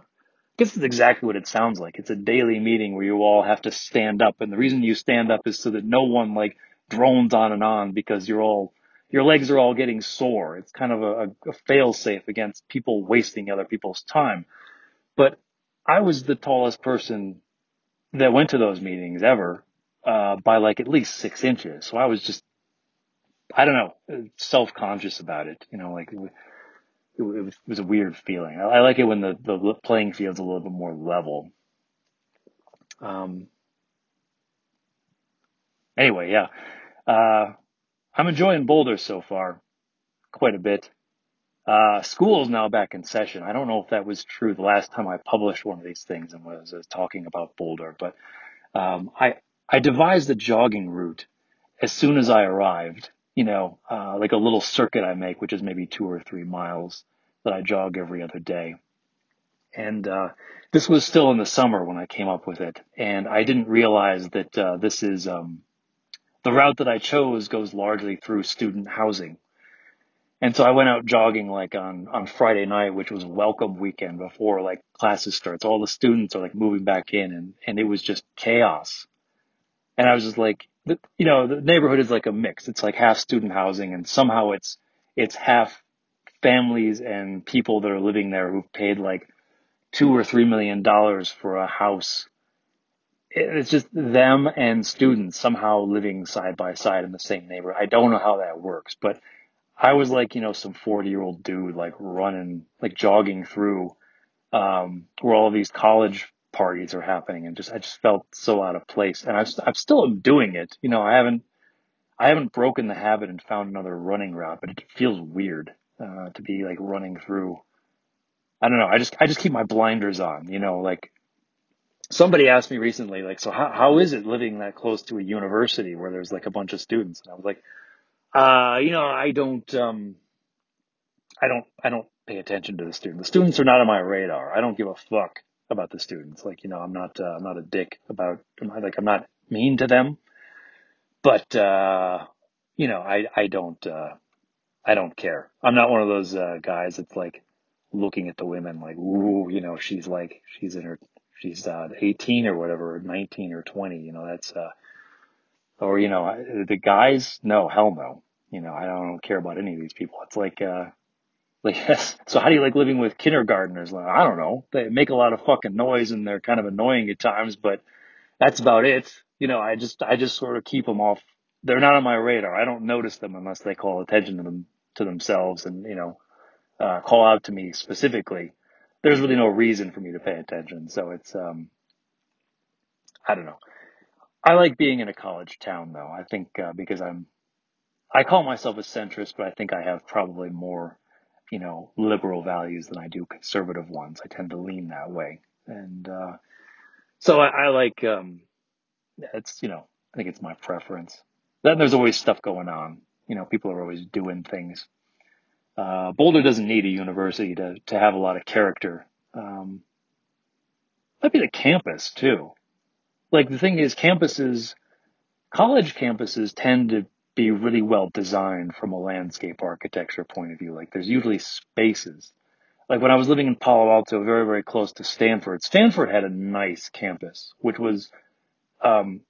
I guess it's exactly what it sounds like. It's a daily meeting where you all have to stand up. And the reason you stand up is so that no one like drones on and on because you're all, your legs are all getting sore. It's kind of a, a fail safe against people wasting other people's time. But I was the tallest person that went to those meetings ever, uh, by like at least six inches. So I was just, I don't know, self-conscious about it. You know, like it, was, it was a weird feeling. I, I, like it when the, the playing field's a little bit more level. Um, anyway, yeah. Uh, I'm enjoying Boulder so far quite a bit. Uh, school is now back in session. I don't know if that was true the last time I published one of these things and was, was talking about Boulder, but um, I I devised a jogging route as soon as I arrived. You know, uh, like a little circuit I make, which is maybe two or three miles that I jog every other day. And uh, this was still in the summer when I came up with it, and I didn't realize that uh, this is um, the route that I chose goes largely through student housing. And so I went out jogging like on on Friday night, which was welcome weekend before like classes starts. All the students are like moving back in, and and it was just chaos. And I was just like, you know, the neighborhood is like a mix. It's like half student housing, and somehow it's it's half families and people that are living there who've paid like two or three million dollars for a house. It's just them and students somehow living side by side in the same neighborhood. I don't know how that works, but I was like, you know, some 40 year old dude like running, like jogging through, um, where all these college parties are happening and just, I just felt so out of place and I I'm still doing it. You know, I haven't, I haven't broken the habit and found another running route, but it feels weird uh, to be like running through. I don't know. I just I just keep my blinders on. You know, like somebody asked me recently, like, so how how is it living that close to a university where there's like a bunch of students? And I was like, uh, you know, I don't um, I don't I don't pay attention to the students. The students are not on my radar. I don't give a fuck about the students. Like, you know, I'm not uh, I'm not a dick about like I'm not mean to them, but uh, you know, I I don't uh, I don't care. I'm not one of those uh, guys that's like looking at the women like, ooh, you know, she's like, she's in her, she's uh, 18 or whatever, or 19 or 20. You know, that's, uh, or you know, the guys, no, hell no. You know, I don't care about any of these people. It's like, uh, like, so how do you like living with kindergartners? Like, I don't know. They make a lot of fucking noise and they're kind of annoying at times, but that's about it. You know, I just, I just sort of keep them off. They're not on my radar. I don't notice them unless they call attention to them to themselves and, you know, uh, call out to me specifically, there's really no reason for me to pay attention. So it's, um, I don't know. I like being in a college town though. I think uh, because I'm, I call myself a centrist, but I think I have probably more, you know, liberal values than I do conservative ones. I tend to lean that way, and uh, so I, I like. Um, it's you know, I think it's my preference. Then there's always stuff going on. You know, people are always doing things. Uh, Boulder doesn't need a university to to have a lot of character. Um, might be the campus too. Like the thing is, campuses, college campuses tend to be really well designed from a landscape architecture point of view. Like there's usually spaces. Like when I was living in Palo Alto, very very close to Stanford, Stanford had a nice campus, which was, um,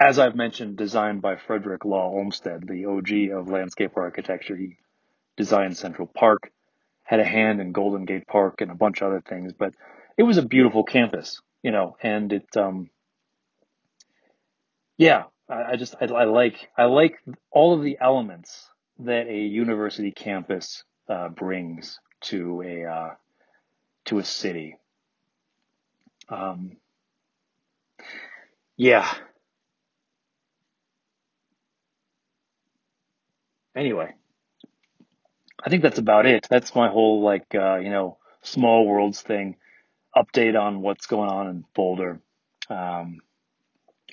as I've mentioned, designed by Frederick Law Olmsted, the OG of landscape architecture. He designed Central Park, had a hand in Golden Gate Park and a bunch of other things, but it was a beautiful campus, you know, and it, um, yeah, I, just, I, I like, I like all of the elements that a university campus, uh, brings to a, uh, to a city. Um, yeah. Anyway, I think that's about it. That's my whole, like, uh, you know, small worlds thing, update on what's going on in Boulder. Um,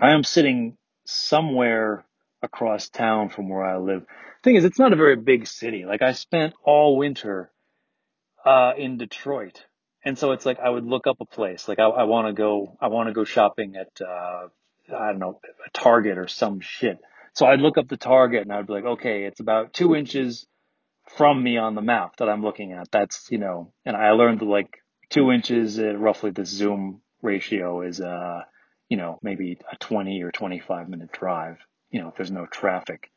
I am sitting somewhere across town from where I live. Thing is, it's not a very big city. Like I spent all winter uh, in Detroit, and so it's like I would look up a place. Like I, I want to go, I want to go shopping at uh, I don't know, a Target or some shit. So I'd look up the Target and I'd be like, okay, it's about two inches from me on the map that I'm looking at. That's you know, and I learned that like two inches, uh, roughly the zoom ratio is uh you know, maybe a 20 or 25 minute drive, you know, if there's no traffic.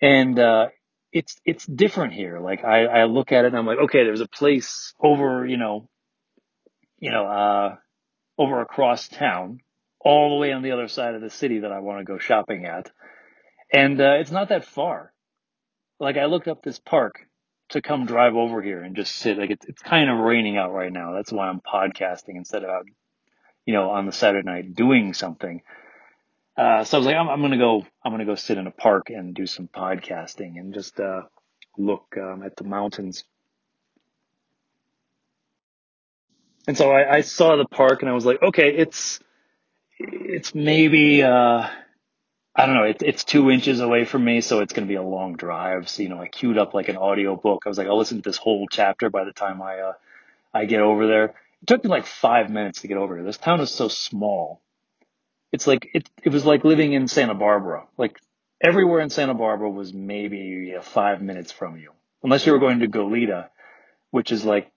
And, uh, it's, it's different here. Like I, I look at it and I'm like, okay, there's a place over, you know, you know, uh, over across town, all the way on the other side of the city that I want to go shopping at. And, uh, it's not that far. Like I looked up this park to come drive over here and just sit. Like it's, it's kind of raining out right now. That's why I'm podcasting instead of you know, on the Saturday night doing something. Uh, so I was like, I'm, I'm going to go, I'm to go sit in a park and do some podcasting and just, uh, look, um, at the mountains. And so I, I saw the park and I was like, okay, it's, it's maybe, uh, I don't know, it, it's two inches away from me, so it's going to be a long drive. So, you know, I queued up like an audio book. I was like, I'll listen to this whole chapter by the time I, uh, I get over there. It took me like five minutes to get over here. This town is so small it's like it it was like living in Santa Barbara. Like everywhere in Santa Barbara was maybe five minutes from you, unless you were going to Goleta, which is like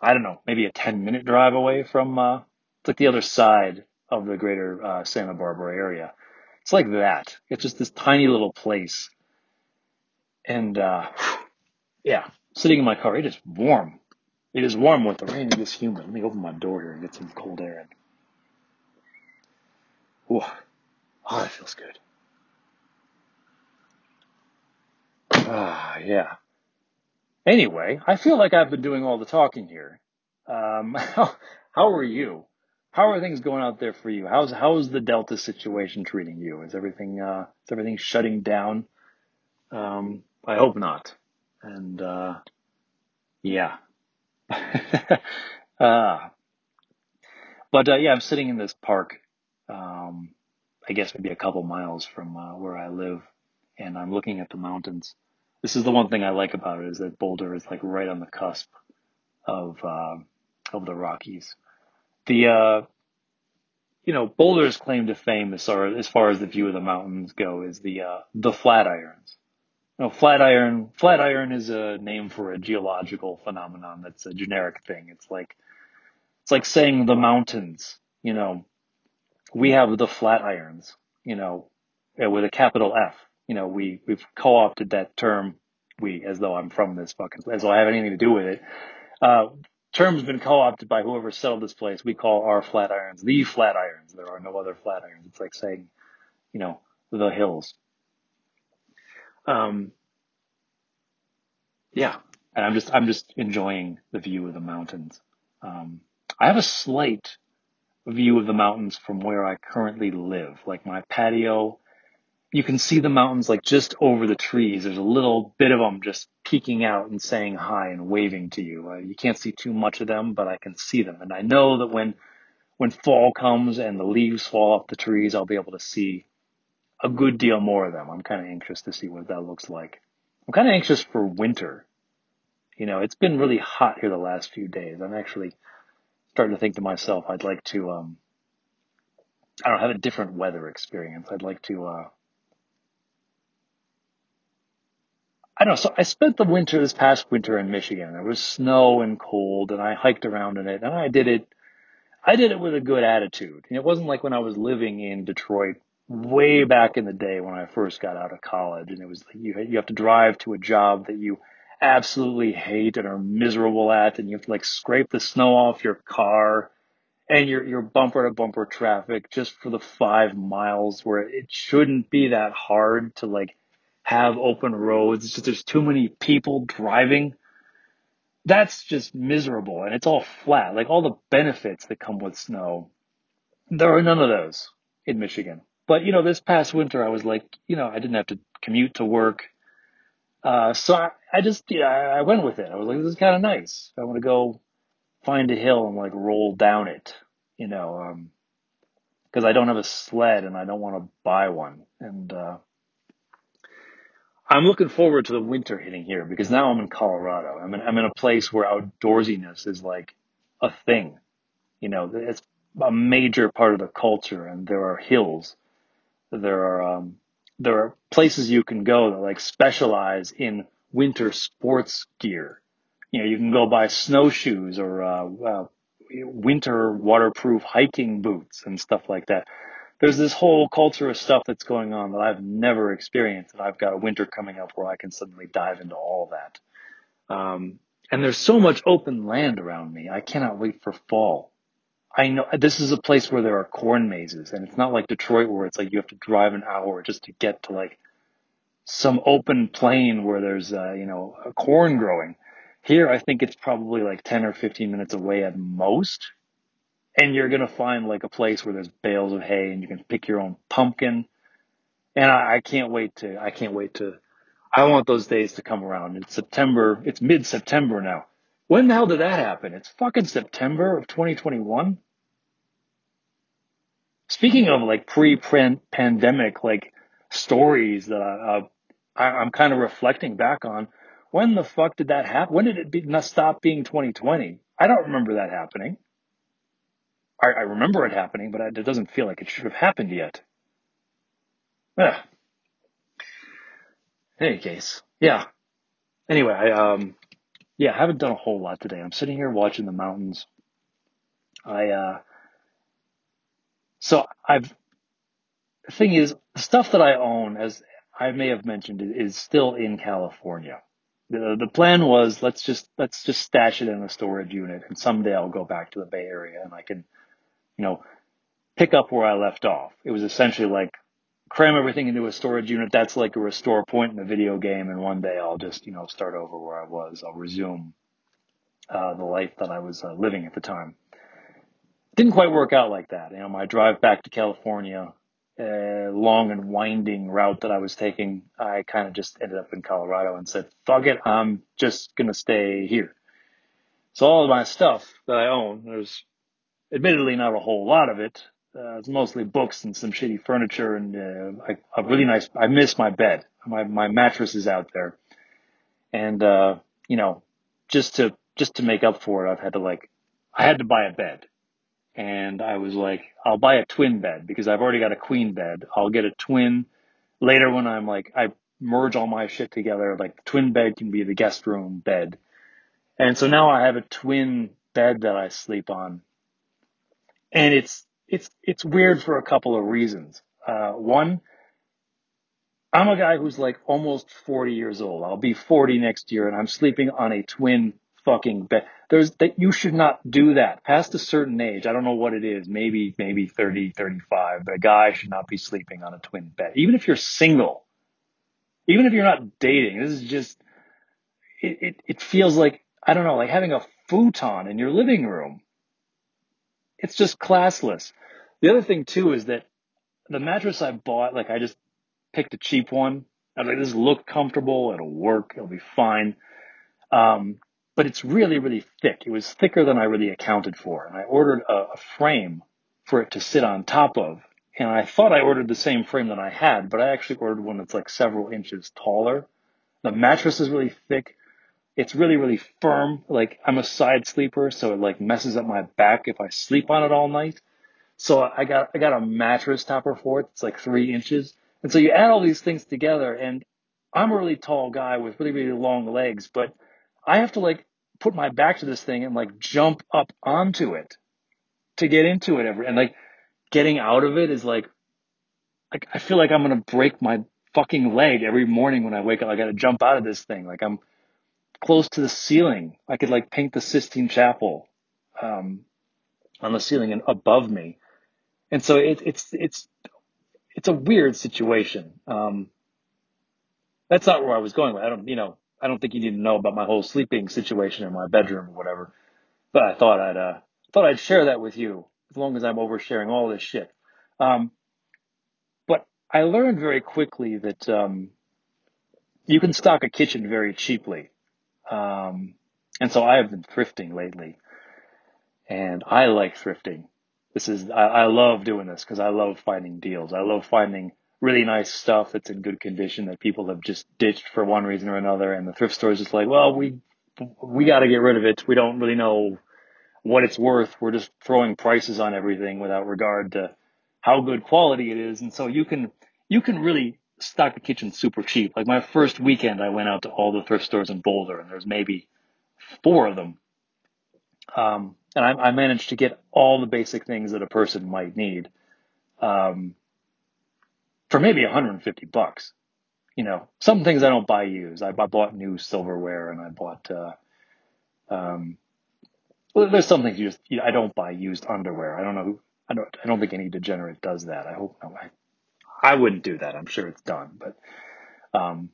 I don't know, maybe a ten minute drive away from. Uh, it's like the other side of the greater uh, Santa Barbara area. It's like that. It's just this tiny little place, and uh, yeah, sitting in my car, it is warm. It is warm with the rain. It is humid. Let me open my door here and get some cold air in. Ooh. Oh, that feels good. Ah, yeah. Anyway, I feel like I've been doing all the talking here. Um, how, how are you? How are things going out there for you? How's how's the Delta situation treating you? Is everything uh, is everything shutting down? Um, I hope not. And uh, yeah. Uh, but uh, yeah, I'm sitting in this park um, I guess maybe a couple miles from uh, where I live, and I'm looking at the mountains. This is the one thing I like about it is that Boulder is like right on the cusp of uh, of the Rockies. The uh, you know Boulder's claim to fame as far as far as the view of the mountains go is the uh, the Flatirons. You know, Flatiron Flatiron is a name for a geological phenomenon that's a generic thing. It's like it's like saying the mountains. You know, we have the Flatirons, you know, uh, with a capital F. You know, we, we've co-opted that term, we, as though I'm from this fucking, place as though I have anything to do with it. Uh, term's been co-opted by whoever settled this place. We call our Flatirons the Flatirons. There are no other Flatirons. It's like saying, you know, the hills. Um, yeah, and I'm just I'm just enjoying the view of the mountains. Um, I have a slight view of the mountains from where I currently live. Like my patio, you can see the mountains like just over the trees. There's a little bit of them just peeking out and saying hi and waving to you. Uh, you can't see too much of them, but I can see them, and I know that when when fall comes and the leaves fall off the trees, I'll be able to see a good deal more of them. I'm kind of anxious to see what that looks like. I'm kind of anxious for winter. You know, it's been really hot here the last few days. I'm actually starting to think to myself, I'd like to, um, I don't have a different weather experience. I'd like to, uh, I don't know. So I spent the winter, this past winter in Michigan. There was snow and cold and I hiked around in it and I did it I did it with a good attitude. And it wasn't like when I was living in Detroit way back in the day when I first got out of college and it was like you, you have to drive to a job that you absolutely hate and are miserable at and you have to like scrape the snow off your car and your, your bumper to bumper traffic just for the five miles where it shouldn't be that hard to like have open roads. It's just there's too many people driving that's just miserable and it's all flat. Like all the benefits that come with snow, there are none of those in Michigan. But you know, this past winter I was like, you know, I didn't have to commute to work. Uh, so I, I just, yeah, I went with it. I was like, this is kind of nice. I want to go find a hill and like roll down it, you know, um, cause I don't have a sled and I don't want to buy one. And, uh, I'm looking forward to the winter hitting here because now I'm in Colorado. I'm in, I'm in a place where outdoorsiness is like a thing. You know, it's a major part of the culture and there are hills. There are, um, there are places you can go that like specialize in winter sports gear. You know, you can go buy snowshoes or, uh, uh, winter waterproof hiking boots and stuff like that there's this whole culture of stuff that's going on that I've never experienced, and I've got a winter coming up where I can suddenly dive into all that. Um, and there's so much open land around me. I cannot wait for fall. I know this is a place where there are corn mazes, and it's not like Detroit where it's like you have to drive an hour just to get to like some open plain where there's uh, you know corn growing. Here, I think it's probably like 10 or 15 minutes away at most and you're to find like a place where there's bales of hay and you can pick your own pumpkin. And I, I can't wait to, I can't wait to, I want those days to come around. It's September, it's mid September now. When the hell did that happen? It's fucking September of 2021. Speaking of like pre-pandemic like stories that I, uh, I, am kind of reflecting back on, when the fuck did that happen? When did it be, not stop being 2020? I don't remember that happening. I, I remember it happening, but it doesn't feel like it should have happened yet. Yeah. In any case, yeah. Anyway, I um, yeah, I haven't done a whole lot today. I'm sitting here watching the mountains. I uh, so I've the thing is, stuff that I own, as I may have mentioned, is still in California. The the plan was let's just let's just stash it in a storage unit, and someday I'll go back to the Bay Area and I can you know, pick up where I left off. It was essentially like cram everything into a storage unit. That's like a restore point in a video game. And one day I'll just, you know, start over where I was. I'll resume, uh, the life that I was uh, living at the time. Didn't quite work out like that. You know, my drive back to California, uh, long and winding route that I was taking, I kind of just ended up in Colorado and said, fuck it, I'm just going to stay here. So all of my stuff that I own, there's admittedly not a whole lot of it. Uh, it's mostly books and some shitty furniture and uh, I, a really nice. I miss my bed. My my mattress is out there, and uh, you know, just to just to make up for it, I've had to like, I had to buy a bed, and I was like, I'll buy a twin bed because I've already got a queen bed. I'll get a twin later when I'm like, I merge all my shit together. Like, twin bed can be the guest room bed, and so now I have a twin bed that I sleep on and it's it's it's weird for a couple of reasons. Uh, one, I'm a guy who's like almost 40 years old. I'll be 40 next year, and I'm sleeping on a twin fucking bed. There's that you should not do that past a certain age. I don't know what it is. Maybe maybe 30, 35. But a guy should not be sleeping on a twin bed, even if you're single. Even if you're not dating, this is just it, it, it feels like, I don't know, like having a futon in your living room. It's just classless. The other thing too is that the mattress I bought, like I just picked a cheap one. I was like, this look comfortable. It'll work. It'll be fine. Um, but it's really, really thick. It was thicker than I really accounted for. And I ordered a, a frame for it to sit on top of. And I thought I ordered the same frame that I had, but I actually ordered one that's like several inches taller. The mattress is really thick. It's really, really firm. Like I'm a side sleeper, so it like messes up my back if I sleep on it all night. So I got, I got a mattress topper for it. It's like three inches. And so you add all these things together and I'm a really tall guy with really, really long legs, but I have to like put my back to this thing and like jump up onto it to get into it every, and like getting out of it is like, like I feel like I'm to break my fucking leg every morning when I wake up. I got to jump out of this thing. Like I'm close to the ceiling. I could like paint the Sistine Chapel, um, on the ceiling and above me. And so it, it's, it's, it's a weird situation. Um, that's not where I was going. I don't, you know, I don't think you need to know about my whole sleeping situation in my bedroom or whatever. But I thought I'd, uh, thought I'd share that with you as long as I'm oversharing all this shit. Um, but I learned very quickly that, um, you can stock a kitchen very cheaply. Um, and so I have been thrifting lately and I like thrifting. This is, I, I love doing this because I love finding deals. I love finding really nice stuff that's in good condition that people have just ditched for one reason or another. And the thrift store is just like, well, we, we got to get rid of it. We don't really know what it's worth. We're just throwing prices on everything without regard to how good quality it is. And so you can, you can really stock the kitchen super cheap. Like my first weekend, I went out to all the thrift stores in Boulder and there's maybe four of them. Um, and I, I managed to get all the basic things that a person might need. Um, for maybe 150 bucks. You know, some things I don't buy used. I, I bought new silverware and I bought, uh, um, well, there's some things you just, you know, I don't buy used underwear. I don't know who, I don't, I don't think any degenerate does that. I hope, no, I, I wouldn't do that. I'm sure it's done, but, um,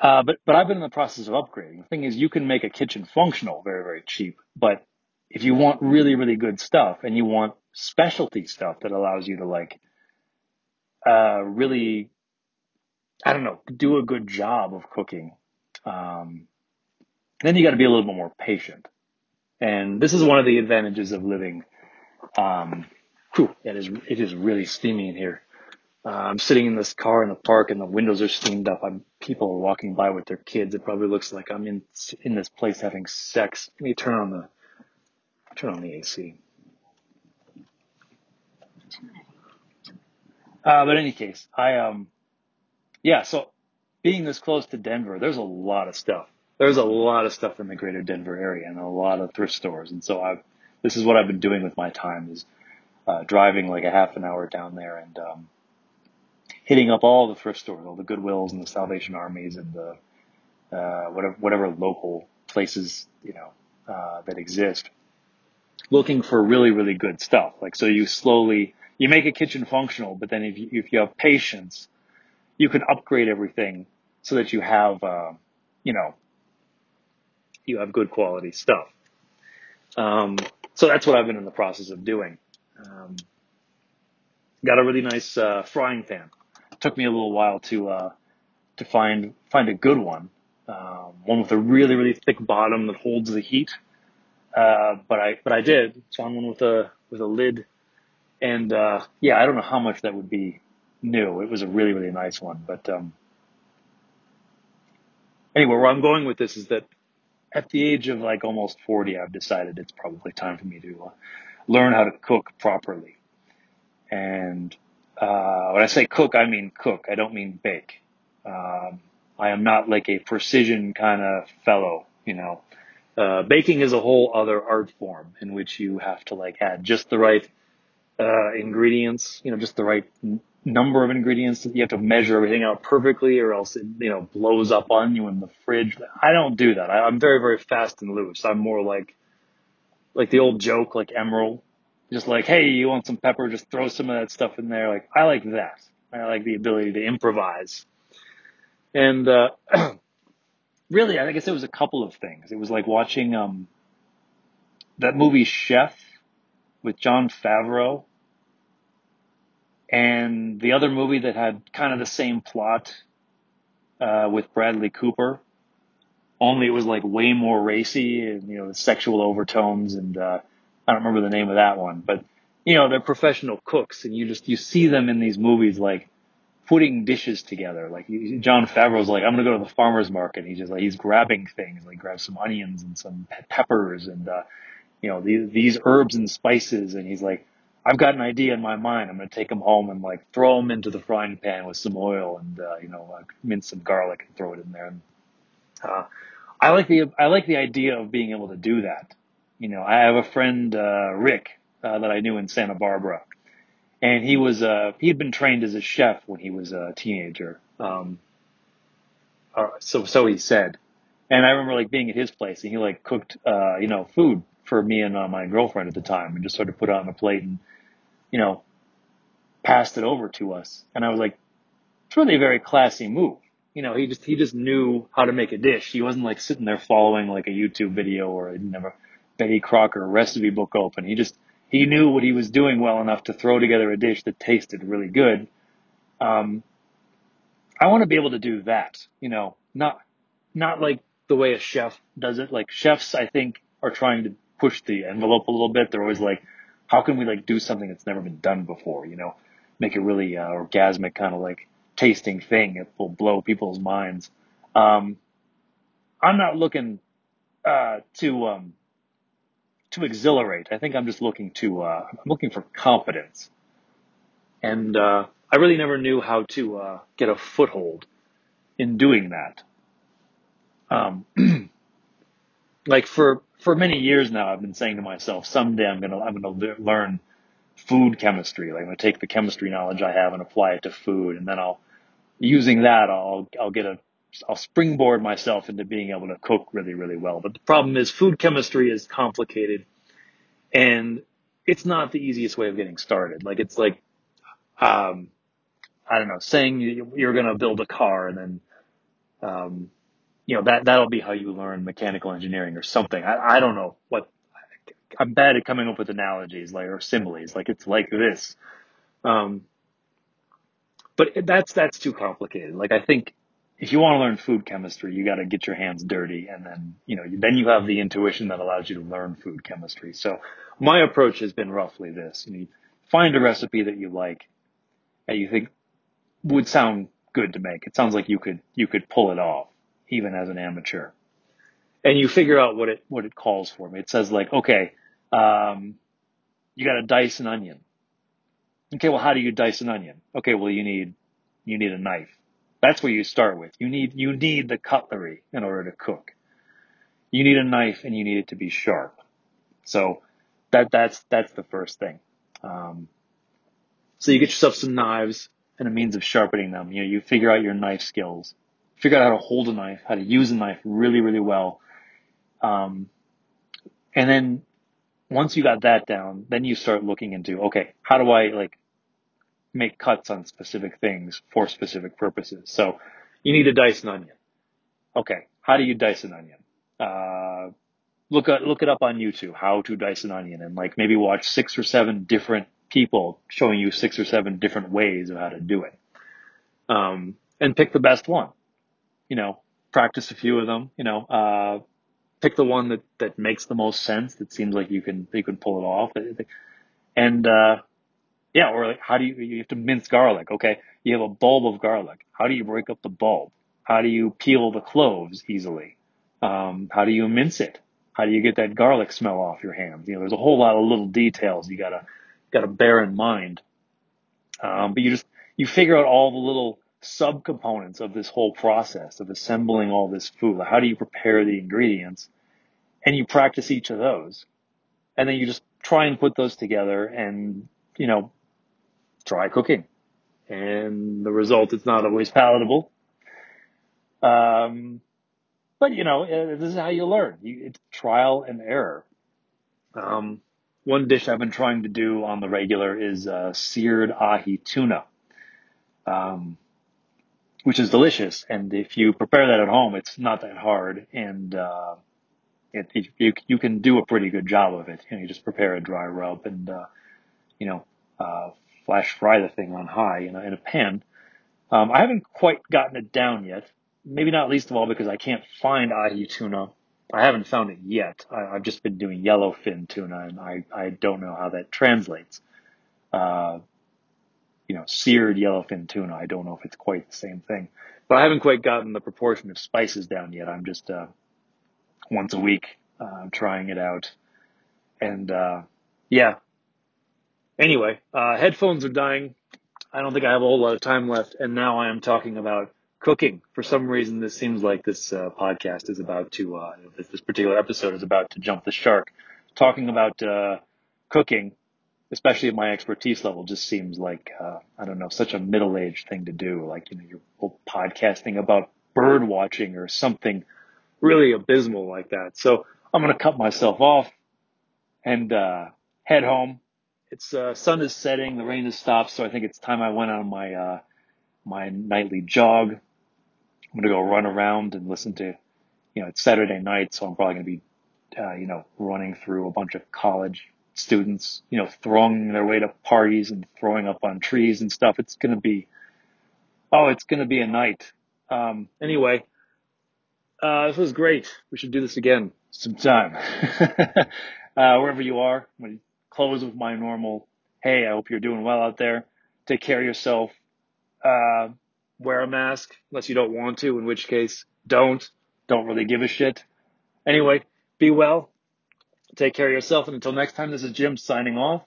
uh, but, but I've been in the process of upgrading. The thing is, you can make a kitchen functional very, very cheap, but if you want really, really good stuff and you want specialty stuff that allows you to like, uh, really, I don't know, do a good job of cooking. Um, then you got to be a little bit more patient. And this is one of the advantages of living. Um, whew, it is it is really steamy in here. Uh, I'm sitting in this car in the park, and the windows are steamed up. I'm people are walking by with their kids. It probably looks like I'm in in this place having sex. Let me turn on the turn on the AC. Uh, but in any case, I um, yeah. So being this close to Denver, there's a lot of stuff. There's a lot of stuff in the greater Denver area and a lot of thrift stores. And so I've, this is what I've been doing with my time is, uh, driving like a half an hour down there and, um, hitting up all the thrift stores, all the Goodwills and the Salvation Armies and the, uh, whatever, whatever local places, you know, uh, that exist looking for really, really good stuff. Like, so you slowly, you make a kitchen functional, but then if you, if you have patience, you can upgrade everything so that you have, uh, you know, you have good quality stuff. Um, so that's what I've been in the process of doing. Um, got a really nice uh, frying pan. took me a little while to uh, to find find a good one, um, one with a really really thick bottom that holds the heat. Uh, but I but I did found one with a with a lid, and uh, yeah, I don't know how much that would be new. It was a really really nice one, but um, anyway, where I'm going with this is that at the age of like almost 40, I've decided it's probably time for me to uh, learn how to cook properly. And uh, when I say cook, I mean cook. I don't mean bake. Um, I am not like a precision kind of fellow, you know. Uh, baking is a whole other art form in which you have to like add just the right uh, ingredients, you know, just the right n- number of ingredients. You have to measure everything out perfectly or else it, you know, blows up on you in the fridge. I don't do that. I, I'm very, very fast and loose. I'm more like, like the old joke, like Emeril. Just like, hey, you want some pepper? Just throw some of that stuff in there. Like, I like that. I like the ability to improvise. And, uh, really, I guess it was a couple of things. It was like watching um, that movie Chef with Jon Favreau, and the other movie that had kind of the same plot uh, with Bradley Cooper. Only it was like way more racy and you know sexual overtones and uh, I don't remember the name of that one, but you know they're professional cooks and you just you see them in these movies like putting dishes together. Like Jon Favreau's like, I'm gonna go to the farmer's market. He's just like, he's grabbing things, like grabs some onions and some peppers and, uh, you know, these, these herbs and spices. And he's like, I've got an idea in my mind. I'm gonna take them home and like throw them into the frying pan with some oil and, uh, you know, like mince some garlic and throw it in there. And, uh, I like the, I like the idea of being able to do that. You know, I have a friend, uh, Rick, uh, that I knew in Santa Barbara and he was uh he had been trained as a chef when he was a teenager. Um, uh, so so he said, and I remember like being at his place and he like cooked uh you know food for me and uh, my girlfriend at the time and just sort of put it on a plate and you know passed it over to us and I was like it's really a very classy move. You know, he just he just knew how to make a dish. He wasn't like sitting there following like a YouTube video or a never Betty Crocker recipe book open. He just he knew what he was doing well enough to throw together a dish that tasted really good. Um, I want to be able to do that, you know, not, not like the way a chef does it. Like chefs, I think are trying to push the envelope a little bit. They're always like, how can we like do something that's never been done before, you know, make a really uh, orgasmic kind of like tasting thing It will blow people's minds. Um, I'm not looking, uh, to, um, to exhilarate. I think I'm just looking to, uh, I'm looking for confidence. And, uh, I really never knew how to, uh, get a foothold in doing that. Um, like for, for many years now, I've been saying to myself, someday I'm gonna, I'm gonna learn food chemistry. Like I'm gonna take the chemistry knowledge I have and apply it to food. And then I'll, using that, I'll, I'll get a, I'll springboard myself into being able to cook really, really well. But the problem is food chemistry is complicated and it's not the easiest way of getting started. Like it's like, um, I don't know, saying you're going to build a car and then, um, you know, that, that'll be how you learn mechanical engineering or something. I, I don't know what, I'm bad at coming up with analogies like, or similes. Like it's like this. Um, but that's, that's too complicated. Like I think if you want to learn food chemistry, you got to get your hands dirty and then, you know, then you have the intuition that allows you to learn food chemistry. So my approach has been roughly this. You find a recipe that you like that you think would sound good to make. It sounds like you could, you could pull it off even as an amateur and you figure out what it, what it calls for me. It says like, okay, um, you got to dice an onion. Okay. Well, how do you dice an onion? Okay. Well, you need, you need a knife that's where you start with. You need, you need the cutlery in order to cook. You need a knife and you need it to be sharp. So that, that's, that's the first thing. Um, so you get yourself some knives and a means of sharpening them. You know, you figure out your knife skills, figure out how to hold a knife, how to use a knife really, really well. Um, and then once you got that down, then you start looking into, okay, how do I like make cuts on specific things for specific purposes. So you need to dice an onion. Okay. How do you dice an onion? Uh, look at, look it up on YouTube, how to dice an onion and like maybe watch six or seven different people showing you six or seven different ways of how to do it. Um, and pick the best one, you know, practice a few of them, you know, uh, pick the one that, that makes the most sense, that seems like you can, you can pull it off. And, uh, yeah, or like how do you, you have to mince garlic. Okay. You have a bulb of garlic. How do you break up the bulb? How do you peel the cloves easily? Um, how do you mince it? How do you get that garlic smell off your hands? You know, there's a whole lot of little details you gotta, gotta bear in mind. Um, but you just, you figure out all the little subcomponents of this whole process of assembling all this food. How do you prepare the ingredients? And you practice each of those. And then you just try and put those together and, you know, try cooking. And the result is not always palatable. Um, but you know, uh, this is how you learn. It's trial and error. Um, one dish I've been trying to do on the regular is uh, seared ahi tuna. Um, which is delicious. And if you prepare that at home, it's not that hard, and uh, it, it, you you can do a pretty good job of it. You know, you just prepare a dry rub and uh, you know uh, flash fry the thing on high in a, in a pan. Um, I haven't quite gotten it down yet. Maybe not least of all because I can't find ahi tuna. I haven't found it yet. I, have just been doing yellowfin tuna, and I, I don't know how that translates. Uh, you know, seared yellowfin tuna. I don't know if it's quite the same thing, but I haven't quite gotten the proportion of spices down yet. I'm just uh, once a week uh, trying it out, and uh, yeah. Anyway, uh, headphones are dying. I don't think I have a whole lot of time left, and now I am talking about cooking. For some reason, this seems like this uh, podcast is about to, uh, this, particular episode is about to jump the shark. Talking about uh, cooking, especially at my expertise level, just seems like uh, I don't know, such a middle-aged thing to do. Like you know, you're podcasting about bird watching or something really abysmal like that. So I'm gonna cut myself off and uh, head home it's uh, sun is setting, the rain has stopped, so I think it's time I went on my uh, my nightly jog. I'm gonna go run around and listen to, you know, it's Saturday night, so I'm probably gonna be, uh, you know, running through a bunch of college students, you know, throwing their way to parties and throwing up on trees and stuff. It's gonna be, oh, it's gonna be a night. Um, anyway, uh, this was great. We should do this again sometime. uh, wherever you are, I'm going to close with my normal, hey, I hope you're doing well out there. Take care of yourself. Uh, wear a mask unless you don't want to, in which case, don't. Don't really give a shit. Anyway, be well. Take care of yourself. And until next time, this is Jim signing off.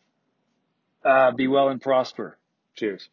Uh, be well and prosper. Cheers.